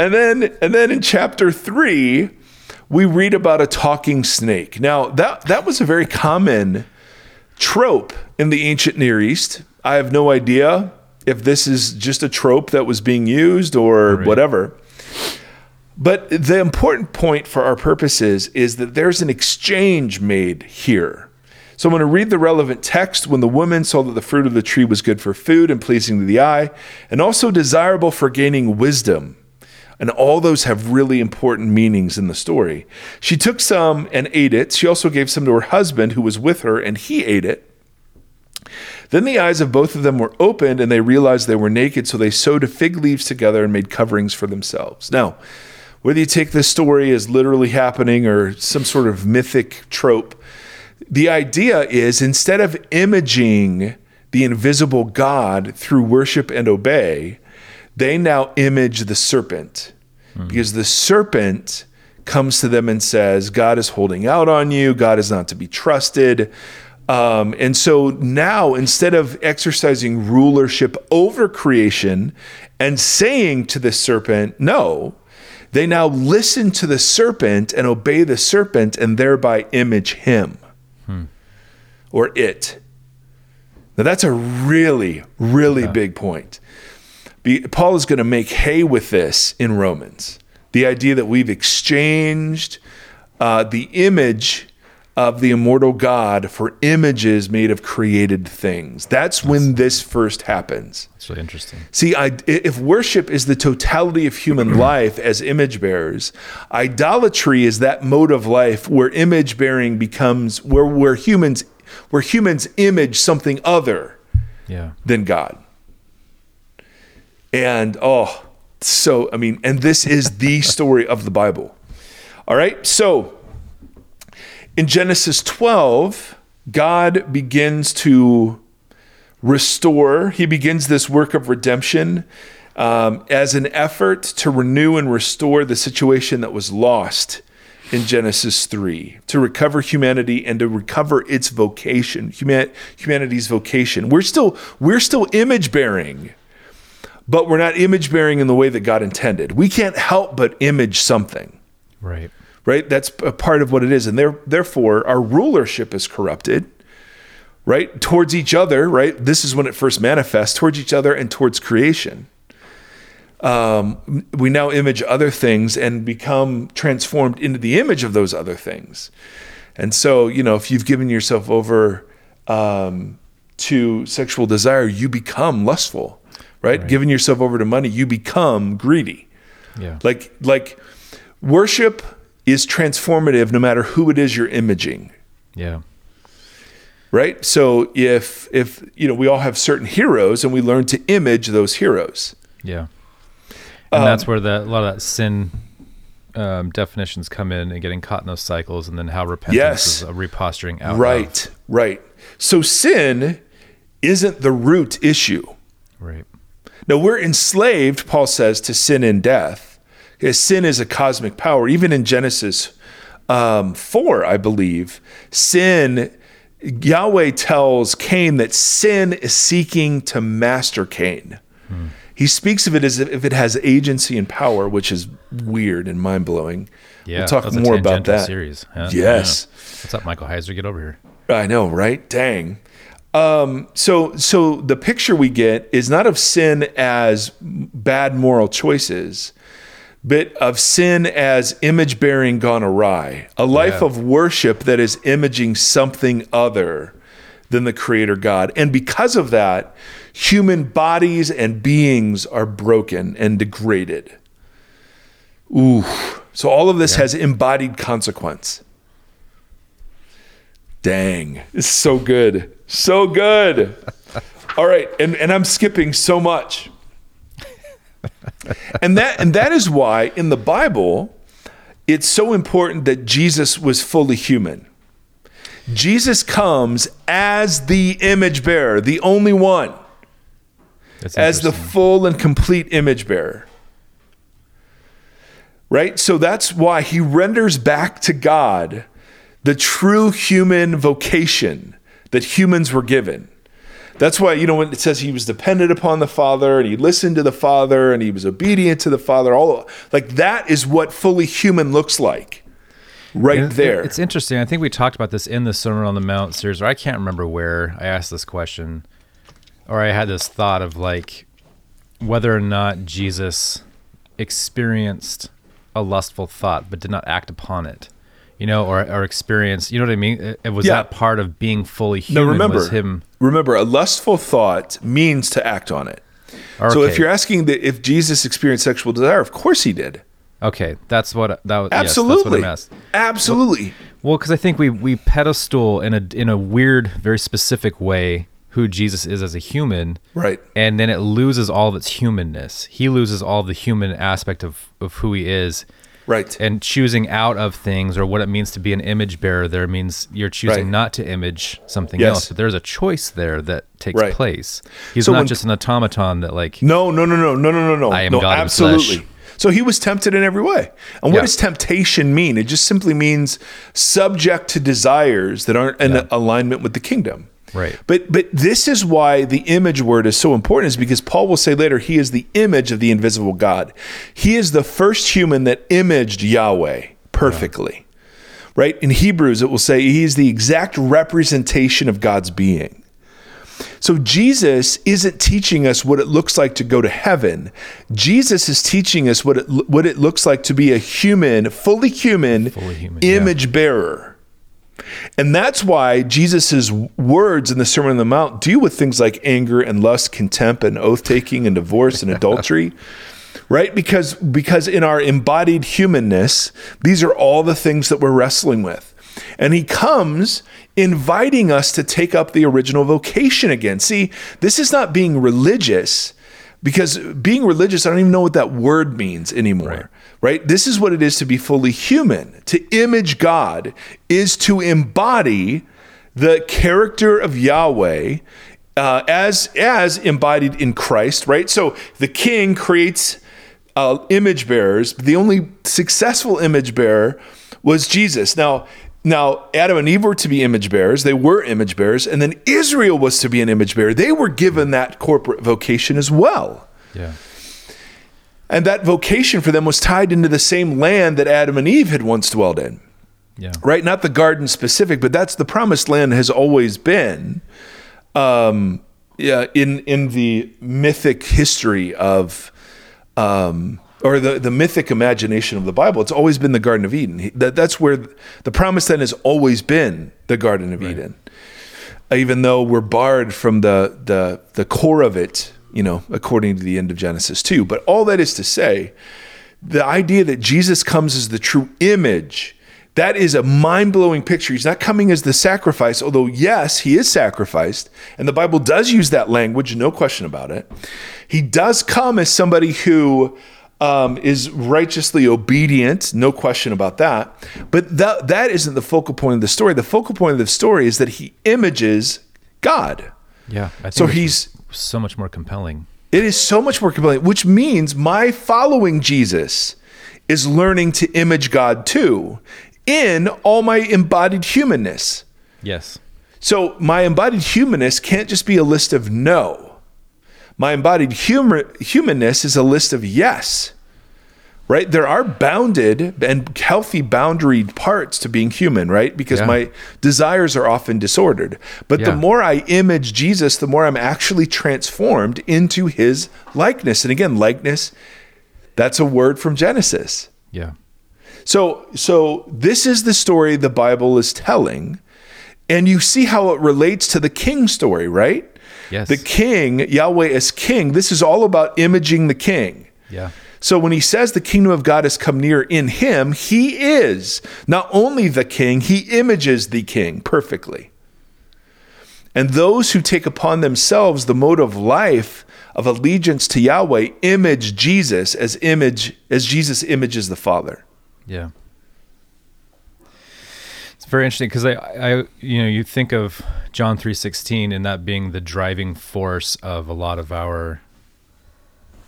And then and then in chapter 3, we read about a talking snake. Now, that that was a very common trope in the ancient Near East. I have no idea if this is just a trope that was being used or Right. whatever. But the important point for our purposes is that there's an exchange made here. So I'm going to read the relevant text. When the woman saw that the fruit of the tree was good for food and pleasing to the eye, and also desirable for gaining wisdom, and all those have really important meanings in the story. She took some and ate it. She also gave some to her husband who was with her, and he ate it. Then the eyes of both of them were opened, and they realized they were naked, so they sewed fig leaves together and made coverings for themselves. Now, whether you take this story as literally happening or some sort of mythic trope, the idea is instead of imaging the invisible God through worship and obey, they now image the serpent because the serpent comes to them and says, God is holding out on you, God is not to be trusted. Um, and so now, instead of exercising rulership over creation and saying to the serpent, no, they now listen to the serpent and obey the serpent and thereby image him or it. Now, that's a really, really big point. Be, Paul is going to make hay with this in Romans. The idea that we've exchanged uh, the image of the immortal God for images made of created things. That's when this first happens. It's really interesting. See, I, if worship is the totality of human life as image bearers, idolatry is that mode of life where image bearing becomes where where humans where humans image something other Yeah. than God. And oh, so I mean, and this is the story of the Bible. All right, so in Genesis 12, God begins to restore, He begins this work of redemption um, as an effort to renew and restore the situation that was lost in Genesis 3, to recover humanity and to recover its vocation, human, humanity's vocation. We're still, we're still image bearing but we're not image bearing in the way that God intended. We can't help but image something, Right. right? That's a part of what it is. And there, therefore, our rulership is corrupted, right? Towards each other, right? This is when it first manifests towards each other and towards creation. Um, we now image other things and become transformed into the image of those other things. And so, you know, if you've given yourself over um, to sexual desire, you become lustful, right? Giving yourself over to money, you become greedy. Yeah. Like like worship is transformative no matter who it is you're imaging, yeah. right? So if if you know we all have certain heroes and we learn to image those heroes. Yeah. Um, And that's where the, a lot of that sin um, definitions come in and getting caught in those cycles, and then how repentance Yes. is a reposturing out. of- Right, right. So sin isn't the root issue. right. Now we're enslaved, Paul says, to sin and death. Sin is a cosmic power. Even in Genesis um, 4, I believe, sin, Yahweh tells Cain that sin is seeking to master Cain. He speaks of it as if it has agency and power, which is weird and mind blowing. Yeah. we'll talk more about that. Series. Yeah, Yes. yeah. What's up, Michael Heiser? Get over here. I know, right? Dang. Um, so, so the picture we get is not of sin as bad moral choices, but of sin as image bearing gone awry. A life Yeah. of worship that is imaging something other than the Creator God, and because of that, human bodies and beings are broken and degraded. Ooh. So all of this has embodied consequence. Dang. It's so good. So good. All right. And, and I'm skipping so much. And that and that is why in the Bible it's so important that Jesus was fully human. Jesus comes as the image bearer, the only one, That's as the full and complete image bearer. Right? So that's why he renders back to God the true human vocation that humans were given. That's why, you know, when it says he was dependent upon the Father and he listened to the Father and he was obedient to the Father, all like that is what fully human looks like right And it- there. It's interesting. I think we talked about this in the Sermon on the Mount series, or I can't remember where I asked this question, or I had this thought of like whether or not Jesus experienced a lustful thought but did not act upon it. You know, or or experience. You know what I mean? It, it was Yeah. that part of being fully no, human. remember, was him. remember, a lustful thought means to act on it. So if you're asking that if Jesus experienced sexual desire, of course he did. okay, that's what that was. yes, Absolutely. that's what. Absolutely. Well, because I think we we pedestal in a in a weird, very specific way who Jesus is as a human, Right. and then it loses all of its humanness. He loses all of the human aspect of of who he is, Right. and choosing out of things or what it means to be an image bearer. There means you're choosing Right. not to image something Yes. else, but there's a choice there that takes Right. place. He's So not when- just an automaton that like No, no, no, no, no, no, no, no. I am no, God absolutely. flesh. So he was tempted in every way. And what Yeah. does temptation mean? It just simply means subject to desires that aren't in alignment with the kingdom. Right. But but this is why the image word is so important is because Paul will say later he is the image of the invisible God. He is the first human that imaged Yahweh perfectly. Right? In Hebrews it will say he is the exact representation of God's being. So Jesus isn't teaching us what it looks like to go to heaven. Jesus is teaching us what it what it looks like to be a human, fully human, Fully human, yeah. image bearer. And that's why Jesus' words in the Sermon on the Mount deal with things like anger and lust, contempt and oath taking and divorce and adultery. Right? Because because in our embodied humanness, these are all the things that we're wrestling with. And he comes inviting us to take up the original vocation again. See, this is not being religious because being religious, I don't even know what that word means anymore. Right. This is what it is to be fully human. To image God is to embody the character of Yahweh uh, as as embodied in Christ. Right. So the King creates uh, image bearers. The only successful image bearer was Jesus. Now. Now, Adam and Eve were to be image bearers. They were image bearers. And then Israel was to be an image bearer. They were given that corporate vocation as well. Yeah. And that vocation for them was tied into the same land that Adam and Eve had once dwelled in. Yeah. Right? Not the garden specific, but that's the promised land has always been um, yeah, in in the mythic history of um, or the, the mythic imagination of the Bible. It's always been the Garden of Eden. That, that's where the promised land has always been the Garden of Eden. Even though we're barred from the, the the core of it, you know, according to the end of Genesis 2. But all that is to say, the idea that Jesus comes as the true image, that is a mind blowing picture. He's not coming as the sacrifice, although, yes, he is sacrificed. And the Bible does use that language, no question about it. He does come as somebody who um, is righteously obedient, no question about that. But that, that isn't the focal point of the story. The focal point of the story is that he images God. Yeah. I think So he's so much more compelling. it is so much more compelling, which means my following Jesus is learning to image God too in all my embodied humanness. Yes. So my embodied humanness can't just be a list of no. My embodied humor, humanness is a list of yes. Right? There are bounded and healthy boundaried parts to being human, right? Because Yeah. my desires are often disordered. But the more I image Jesus, the more I'm actually transformed into his likeness. And again, likeness, that's a word from Genesis. Yeah. So so this is the story the Bible is telling, and you see how it relates to the king story, right? Yes. The king, Yahweh is king, this is all about imaging the king. Yeah. So when he says the kingdom of God has come near in him, he is not only the king, he images the king perfectly. And those who take upon themselves the mode of life of allegiance to Yahweh image Jesus as image as Jesus images the Father. Yeah. It's very interesting because I, I, you know, you think of John three sixteen and that being the driving force of a lot of our,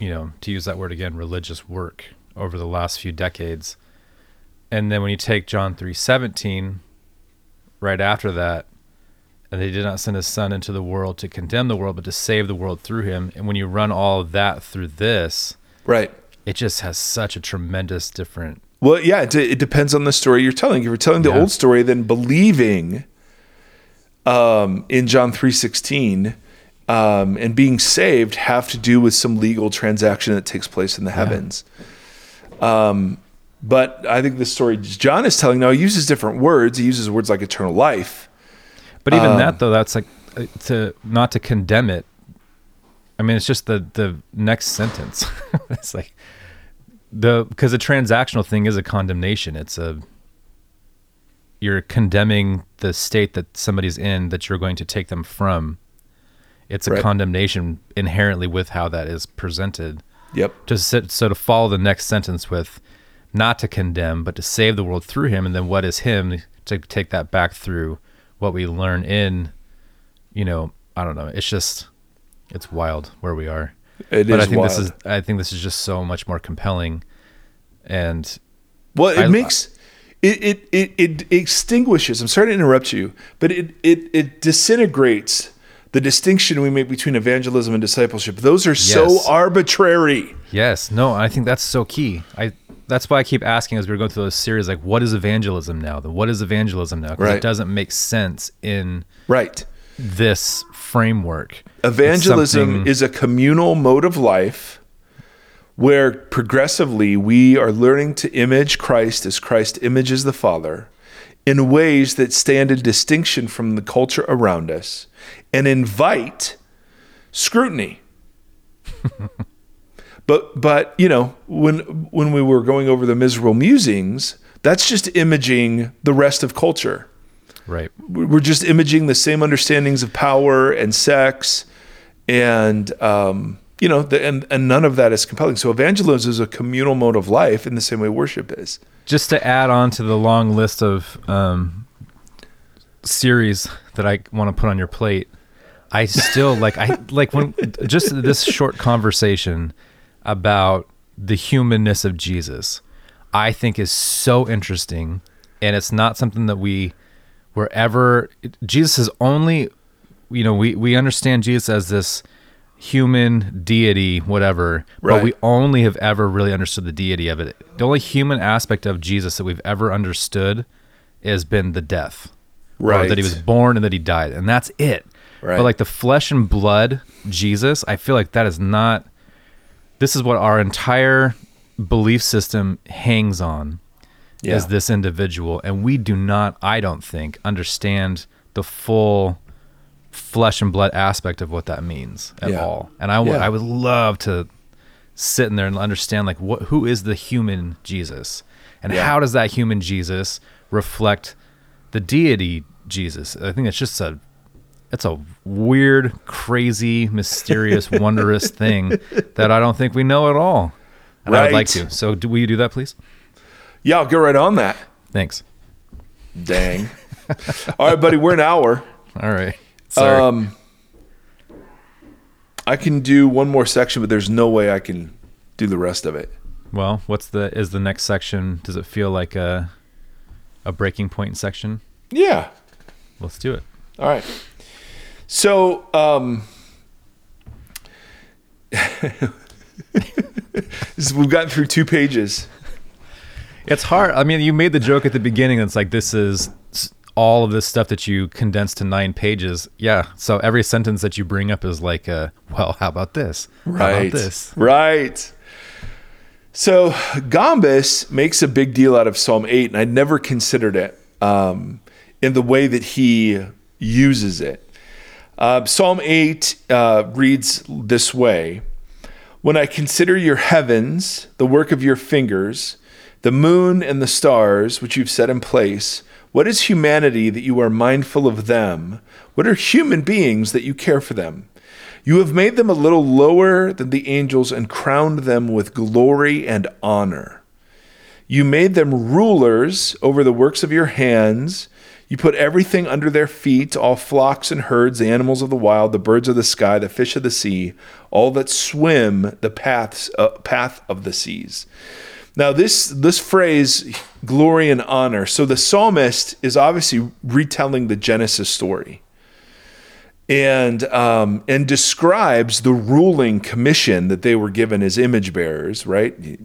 you know, to use that word again, religious work over the last few decades, and then when you take John three seventeen, right after that, and they did not send his son into the world to condemn the world, but to save the world through him. And when you run all of that through this, Right. it just has such a tremendous different Well, yeah, it, it depends on the story you're telling. If you're telling the Yeah. old story, then believing um, in John three sixteen um, and being saved have to do with some legal transaction that takes place in the heavens. Um, but I think the story John is telling now he uses different words. He uses words like eternal life. But even Um, that though, that's like uh, to not to condemn it. I mean, it's just the the next sentence. it's like the because the transactional thing is a condemnation. It's a you're condemning the state that somebody's in that you're going to take them from. It's a Right. condemnation inherently with how that is presented. Yep. Just sit, so to follow the next sentence with not to condemn, but to save the world through him, and then what is him to take that back through what we learn in, you know, I don't know. It's just, it's wild where we are. It but is I think wild. this is, I think this is just so much more compelling. And Well, it I- makes it, it it it extinguishes. I'm sorry to interrupt you, but it it it disintegrates the distinction we make between evangelism and discipleship. Those are so arbitrary. yes, no, I think that's so key. I that's why I keep asking as we are going through those series, like, what is evangelism now? The what is evangelism now? Because Right. it doesn't make sense in Right. this framework. Evangelism something- is a communal mode of life where progressively we are learning to image Christ as Christ images the Father in ways that stand in distinction from the culture around us and invite scrutiny. but but you know when when we were going over the miserable musings that's just imaging the rest of culture right. we're just imaging the same understandings of power and sex and um, you know the, and, and none of that is compelling so evangelism is a communal mode of life in the same way worship is just to add on to the long list of um, series that I want to put on your plate, I still like I like when just this short conversation about the humanness of Jesus, I think is so interesting, and it's not something that we were ever. Jesus is only, you know, we we understand Jesus as this human deity, whatever, but we only have ever really understood the deity of it. The only human aspect of Jesus that we've ever understood has been the death. Or Right. that he was born and that he died. And that's it. Right. But like the flesh and blood Jesus, I feel like that is not this is what our entire belief system hangs on Yeah. is this individual. And we do not, I don't think, understand the full flesh and blood aspect of what that means at Yeah. all. And I would Yeah. I would love to sit in there and understand like what who is the human Jesus and Yeah. how does that human Jesus reflect the deity Jesus? I think it's just a it's a weird, crazy, mysterious, wondrous thing that I don't think we know at all. And I would like to. So do will you do that please? yeah i'll get right on that Thanks. dang all right buddy we're an hour All right. Sorry. um i can do one more section but there's no way i can do the rest of it well, what's the is the next section? Does it feel like a a breaking point section? yeah Let's do it. All right. So, um, we've gotten through two pages. It's hard. I mean, you made the joke at the beginning. It's like this is all of this stuff that you condense to nine pages. Yeah. So every sentence that you bring up is like, uh, well, how about this? How Right. about this? Right. So, Gombis makes a big deal out of Psalm 8, and I'd never considered it um, in the way that he uses it. Uh, Psalm 8 uh, reads this way When I consider your heavens, the work of your fingers, the moon and the stars which you've set in place, what is humanity that you are mindful of them? What are human beings that you care for them? You have made them a little lower than the angels and crowned them with glory and honor. You made them rulers over the works of your hands. You put everything under their feet all flocks and herds, the animals of the wild, the birds of the sky, the fish of the sea, all that swim the paths, uh, path of the seas. Now, this, this phrase, glory and honor, so the psalmist is obviously retelling the Genesis story and um, and describes the ruling commission that they were given as image bearers. Right,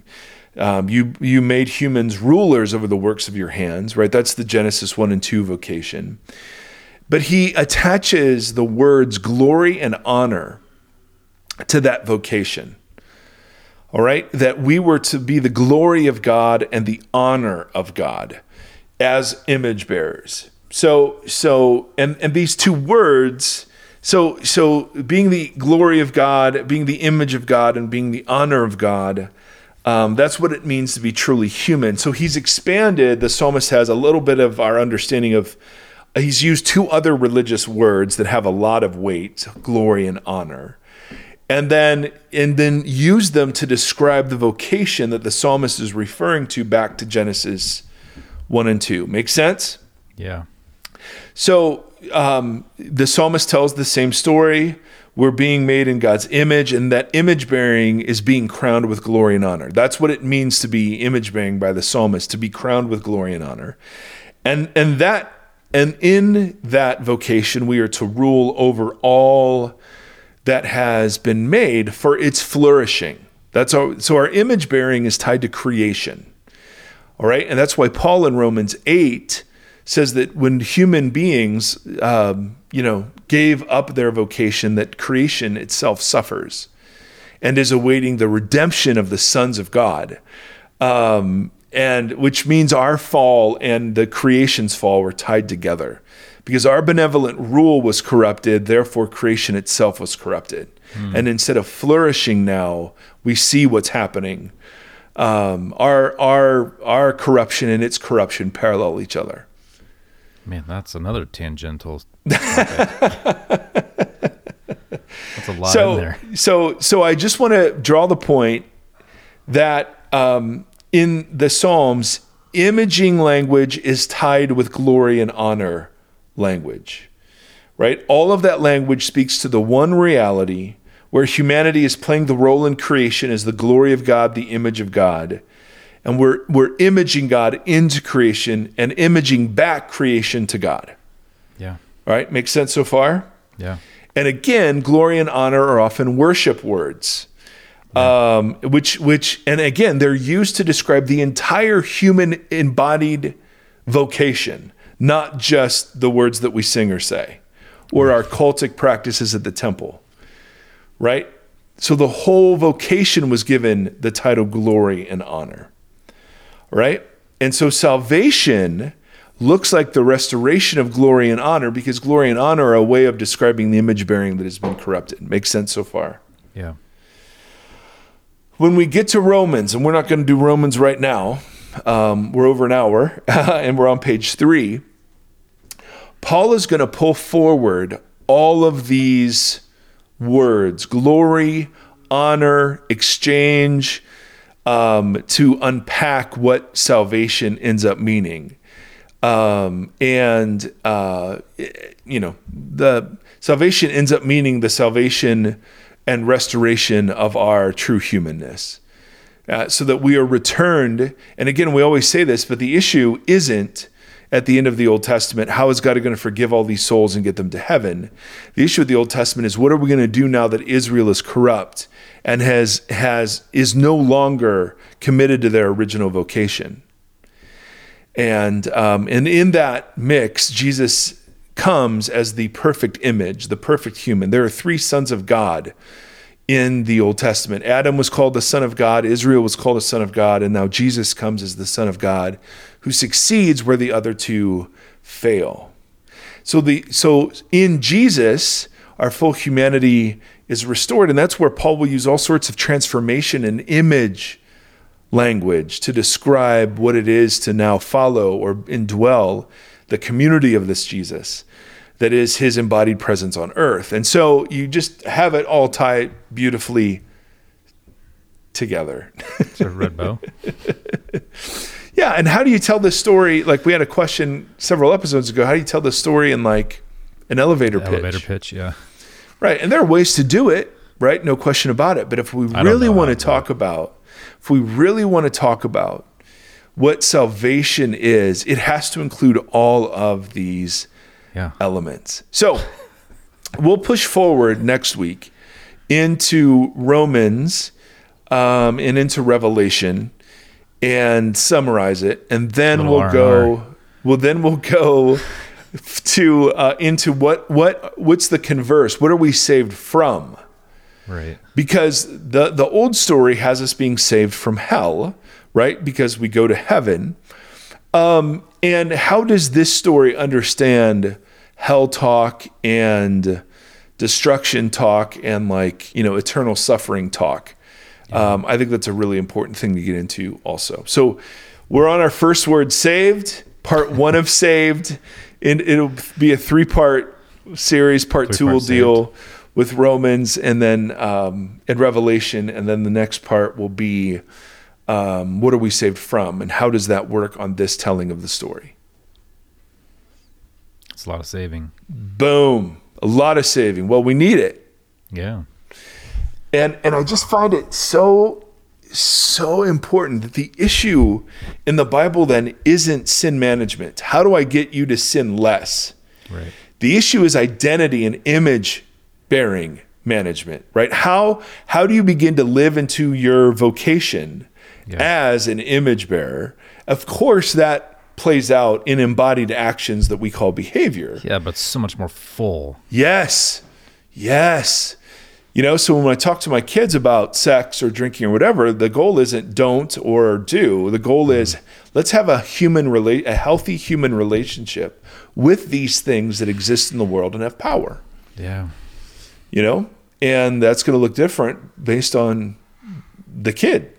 um, you you made humans rulers over the works of your hands. Right, that's the Genesis one and two vocation. But he attaches the words glory and honor to that vocation. All right, that we were to be the glory of God and the honor of God as image bearers. So so and and these two words so so being the glory of God, being the image of God and being the honor of God um, that's what it means to be truly human. So he's expanded, the psalmist has a little bit of our understanding of, he's used two other religious words that have a lot of weight glory and honor. And then, and then use them to describe the vocation that the psalmist is referring to back to Genesis 1 and 2. Make sense? Yeah. So um, the psalmist tells the same story we're being made in God's image, and that image bearing is being crowned with glory and honor. That's what it means to be image bearing by the psalmist, to be crowned with glory and honor. And and that and in that vocation we are to rule over all that has been made for its flourishing. That's our so our image bearing is tied to creation. All right, and that's why Paul in Romans 8 says that when human beings, um, you know, gave up their vocation, that creation itself suffers and is awaiting the redemption of the sons of God. Um, and which means our fall and the creation's fall were tied together because our benevolent rule was corrupted, therefore creation itself was corrupted. Mm. And instead of flourishing now, we see what's happening. Um, our our our corruption and its corruption parallel each other. Man, that's another tangential. that's a lot so, in there. So, so I just want to draw the point that um, in the Psalms, imaging language is tied with glory and honor language, right? All of that language speaks to the one reality where humanity is playing the role in creation as the glory of God, the image of God and we're we're imaging God into creation and imaging back creation to God. Yeah. All right, makes sense so far? Yeah. And again, glory and honor are often worship words. Yeah. Um, which which and again, they're used to describe the entire human embodied vocation, not just the words that we sing or say or our cultic practices at the temple. Right? So the whole vocation was given the title glory and honor right? And so salvation looks like the restoration of glory and honor because glory and honor are a way of describing the image bearing that has been corrupted. Makes sense so far? Yeah. When we get to Romans, and we're not going to do Romans right now, um, we're over an hour and we're on page three. Paul is going to pull forward all of these words glory, honor, exchange, um, to unpack what salvation ends up meaning. Um, and, uh, you know, the salvation ends up meaning the salvation and restoration of our true humanness. Uh, so that we are returned. And again, we always say this, but the issue isn't at the end of the Old Testament, how is God going to forgive all these souls and get them to heaven? The issue of the Old Testament is what are we going to do now that Israel is corrupt and has has is no longer committed to their original vocation. And um, and in that mix, Jesus comes as the perfect image, the perfect human. There are three sons of God in the Old Testament. Adam was called the son of God, Israel was called a son of God, and now Jesus comes as the son of God who succeeds where the other two fail. So the so in Jesus, our full humanity is restored. And that's where Paul will use all sorts of transformation and image language to describe what it is to now follow or indwell the community of this Jesus that is his embodied presence on earth. And so you just have it all tied beautifully together. It's a red bow. yeah. And how do you tell this story? Like we had a question several episodes ago. How do you tell this story in like an elevator pitch? Elevator pitch, yeah. Right. And there are ways to do it, right? No question about it. But if we really want to talk about, if we really want to talk about what salvation is, it has to include all of these yeah. elements. So we'll push forward next week into Romans um, and into Revelation and summarize it, and then we'll R&R. go. Well, then we'll go to uh, into what what what's the converse? What are we saved from? Right. Because the the old story has us being saved from hell, right? Because we go to heaven. Um, and how does this story understand hell talk and destruction talk and like you know eternal suffering talk? Yeah. Um, I think that's a really important thing to get into also. So we're on our first word saved, part one of saved and it'll be a three part series. Part three two will deal with Romans and then um, and Revelation, and then the next part will be um, what are we saved from, and how does that work on this telling of the story? A lot of saving. Boom, a lot of saving. Well, we need it. Yeah. And and I just find it so so important that the issue in the Bible then isn't sin management. How do I get you to sin less? Right. The issue is identity and image bearing management, right? How how do you begin to live into your vocation Yeah. as an image bearer? Of course that plays out in embodied actions that we call behavior. Yeah, but so much more full. Yes. Yes. You know, so when I talk to my kids about sex or drinking or whatever, the goal isn't don't or do. The goal is let's have a human relate a healthy human relationship with these things that exist in the world and have power. Yeah. You know? And that's going to look different based on the kid.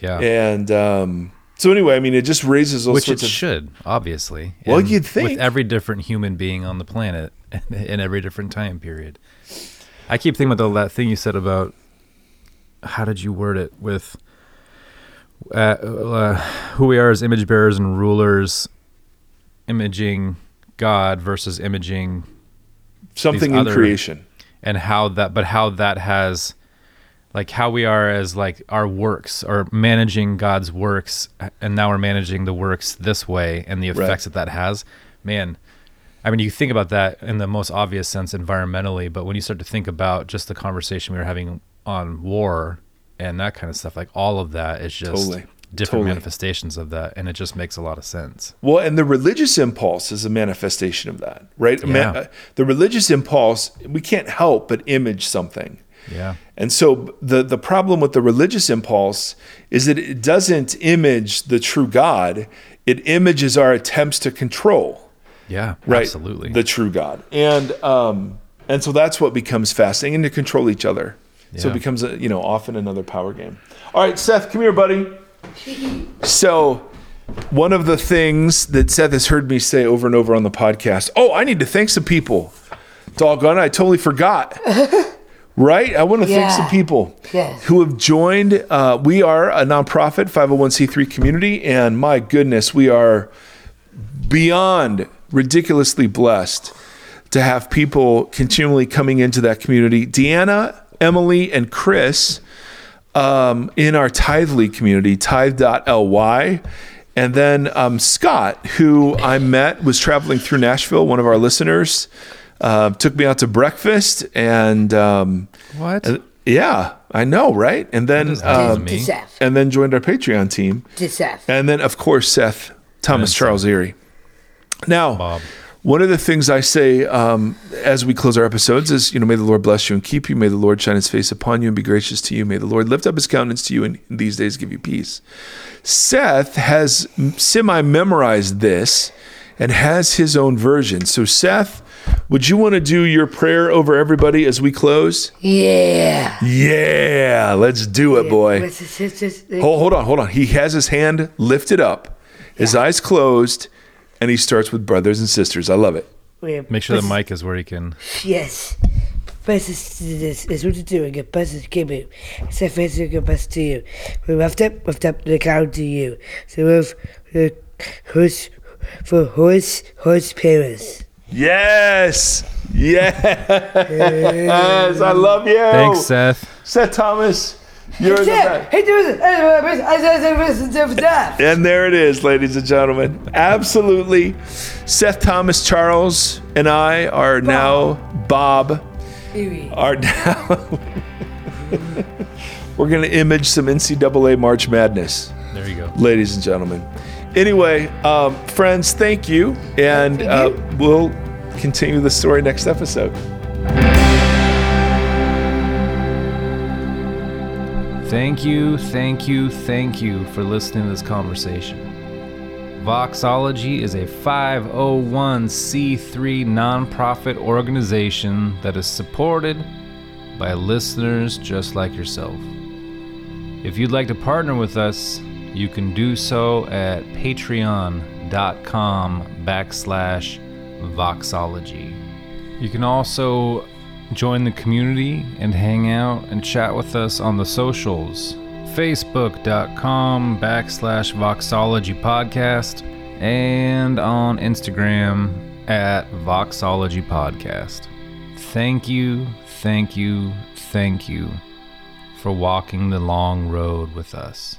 Yeah. And um, so anyway, I mean, it just raises all sorts. Which it of should, obviously. Well, And you'd think. With every different human being on the planet in every different time period. I keep thinking about the, that thing you said about how did you word it with uh, uh, who we are as image bearers and rulers, imaging God versus imaging something in other- creation. and how that but how that has like how we are as like our works or managing god's works and now we're managing the works this way and the Right. effects that that has man i mean you think about that in the most obvious sense environmentally but when you start to think about just the conversation we were having on war and that kind of stuff like all of that is just Totally. different Totally. manifestations of that and it just makes a lot of sense Well, and the religious impulse is a manifestation of that, right? Yeah. uh, the religious impulse, we can't help but image something. Yeah And so the the problem with the religious impulse is that it doesn't image the true God. It images our attempts to control, yeah right? absolutely the true God. And um and so that's what becomes fasting and to control each other. So it becomes a, you know, often another power game. All right, Seth, come here, buddy. So, one of the things that Seth has heard me say over and over on the podcast oh, I need to thank some people. Doggone, it, I totally forgot. right? I want to thank some people Yes. who have joined. Uh, we are a nonprofit 501c3 community, and my goodness, we are beyond ridiculously blessed to have people continually coming into that community. Deanna, Emily, and Chris um, in our Tithely community, tithe.ly. And then um, Scott, who I met, was traveling through Nashville, one of our listeners, uh, took me out to breakfast. And um, what uh, yeah, I know, right? And then, does um. To Seth. and then joined our Patreon team. To Seth. And then, of course, Seth Thomas And Charles Erie. Now, Bob. one of the things I say um, as we close our episodes is, you know, may the Lord bless you and keep you. May the Lord shine his face upon you and be gracious to you. May the Lord lift up his countenance to you and in these days give you peace. Seth has semi memorized this and has his own version. So, Seth, would you want to do your prayer over everybody as we close? Yeah. Yeah, let's do it, boy. Hold, hold on, hold on. He has his hand lifted up, his eyes closed, and he starts with brothers and sisters. I love it. make sure the mic is where he can Yes. First is this is what to do and get buses give you. So first you get bus to you. We lift up, lift up the count to you. So with the horse for horse horse parents. Yes, yes. Yes. I love you. thanks seth Seth Thomas. You're the best. Hey, do it. I said that. And there it is, ladies and gentlemen. Absolutely. Seth Thomas Charles and I are now Bob are now we're gonna image some NCAA March Madness. there you go ladies and gentlemen. Anyway, um, friends, thank you, and uh, we'll continue the story next episode. Thank you, thank you, thank you for listening to this conversation. Voxology is a 501c3 nonprofit organization that is supported by listeners just like yourself. If you'd like to partner with us, you can do so at patreon.com backslash voxology. You can also join the community and hang out and chat with us on the socials facebook.com backslash voxology podcast and on instagram at voxology podcast Thank you, thank you, thank you for walking the long road with us.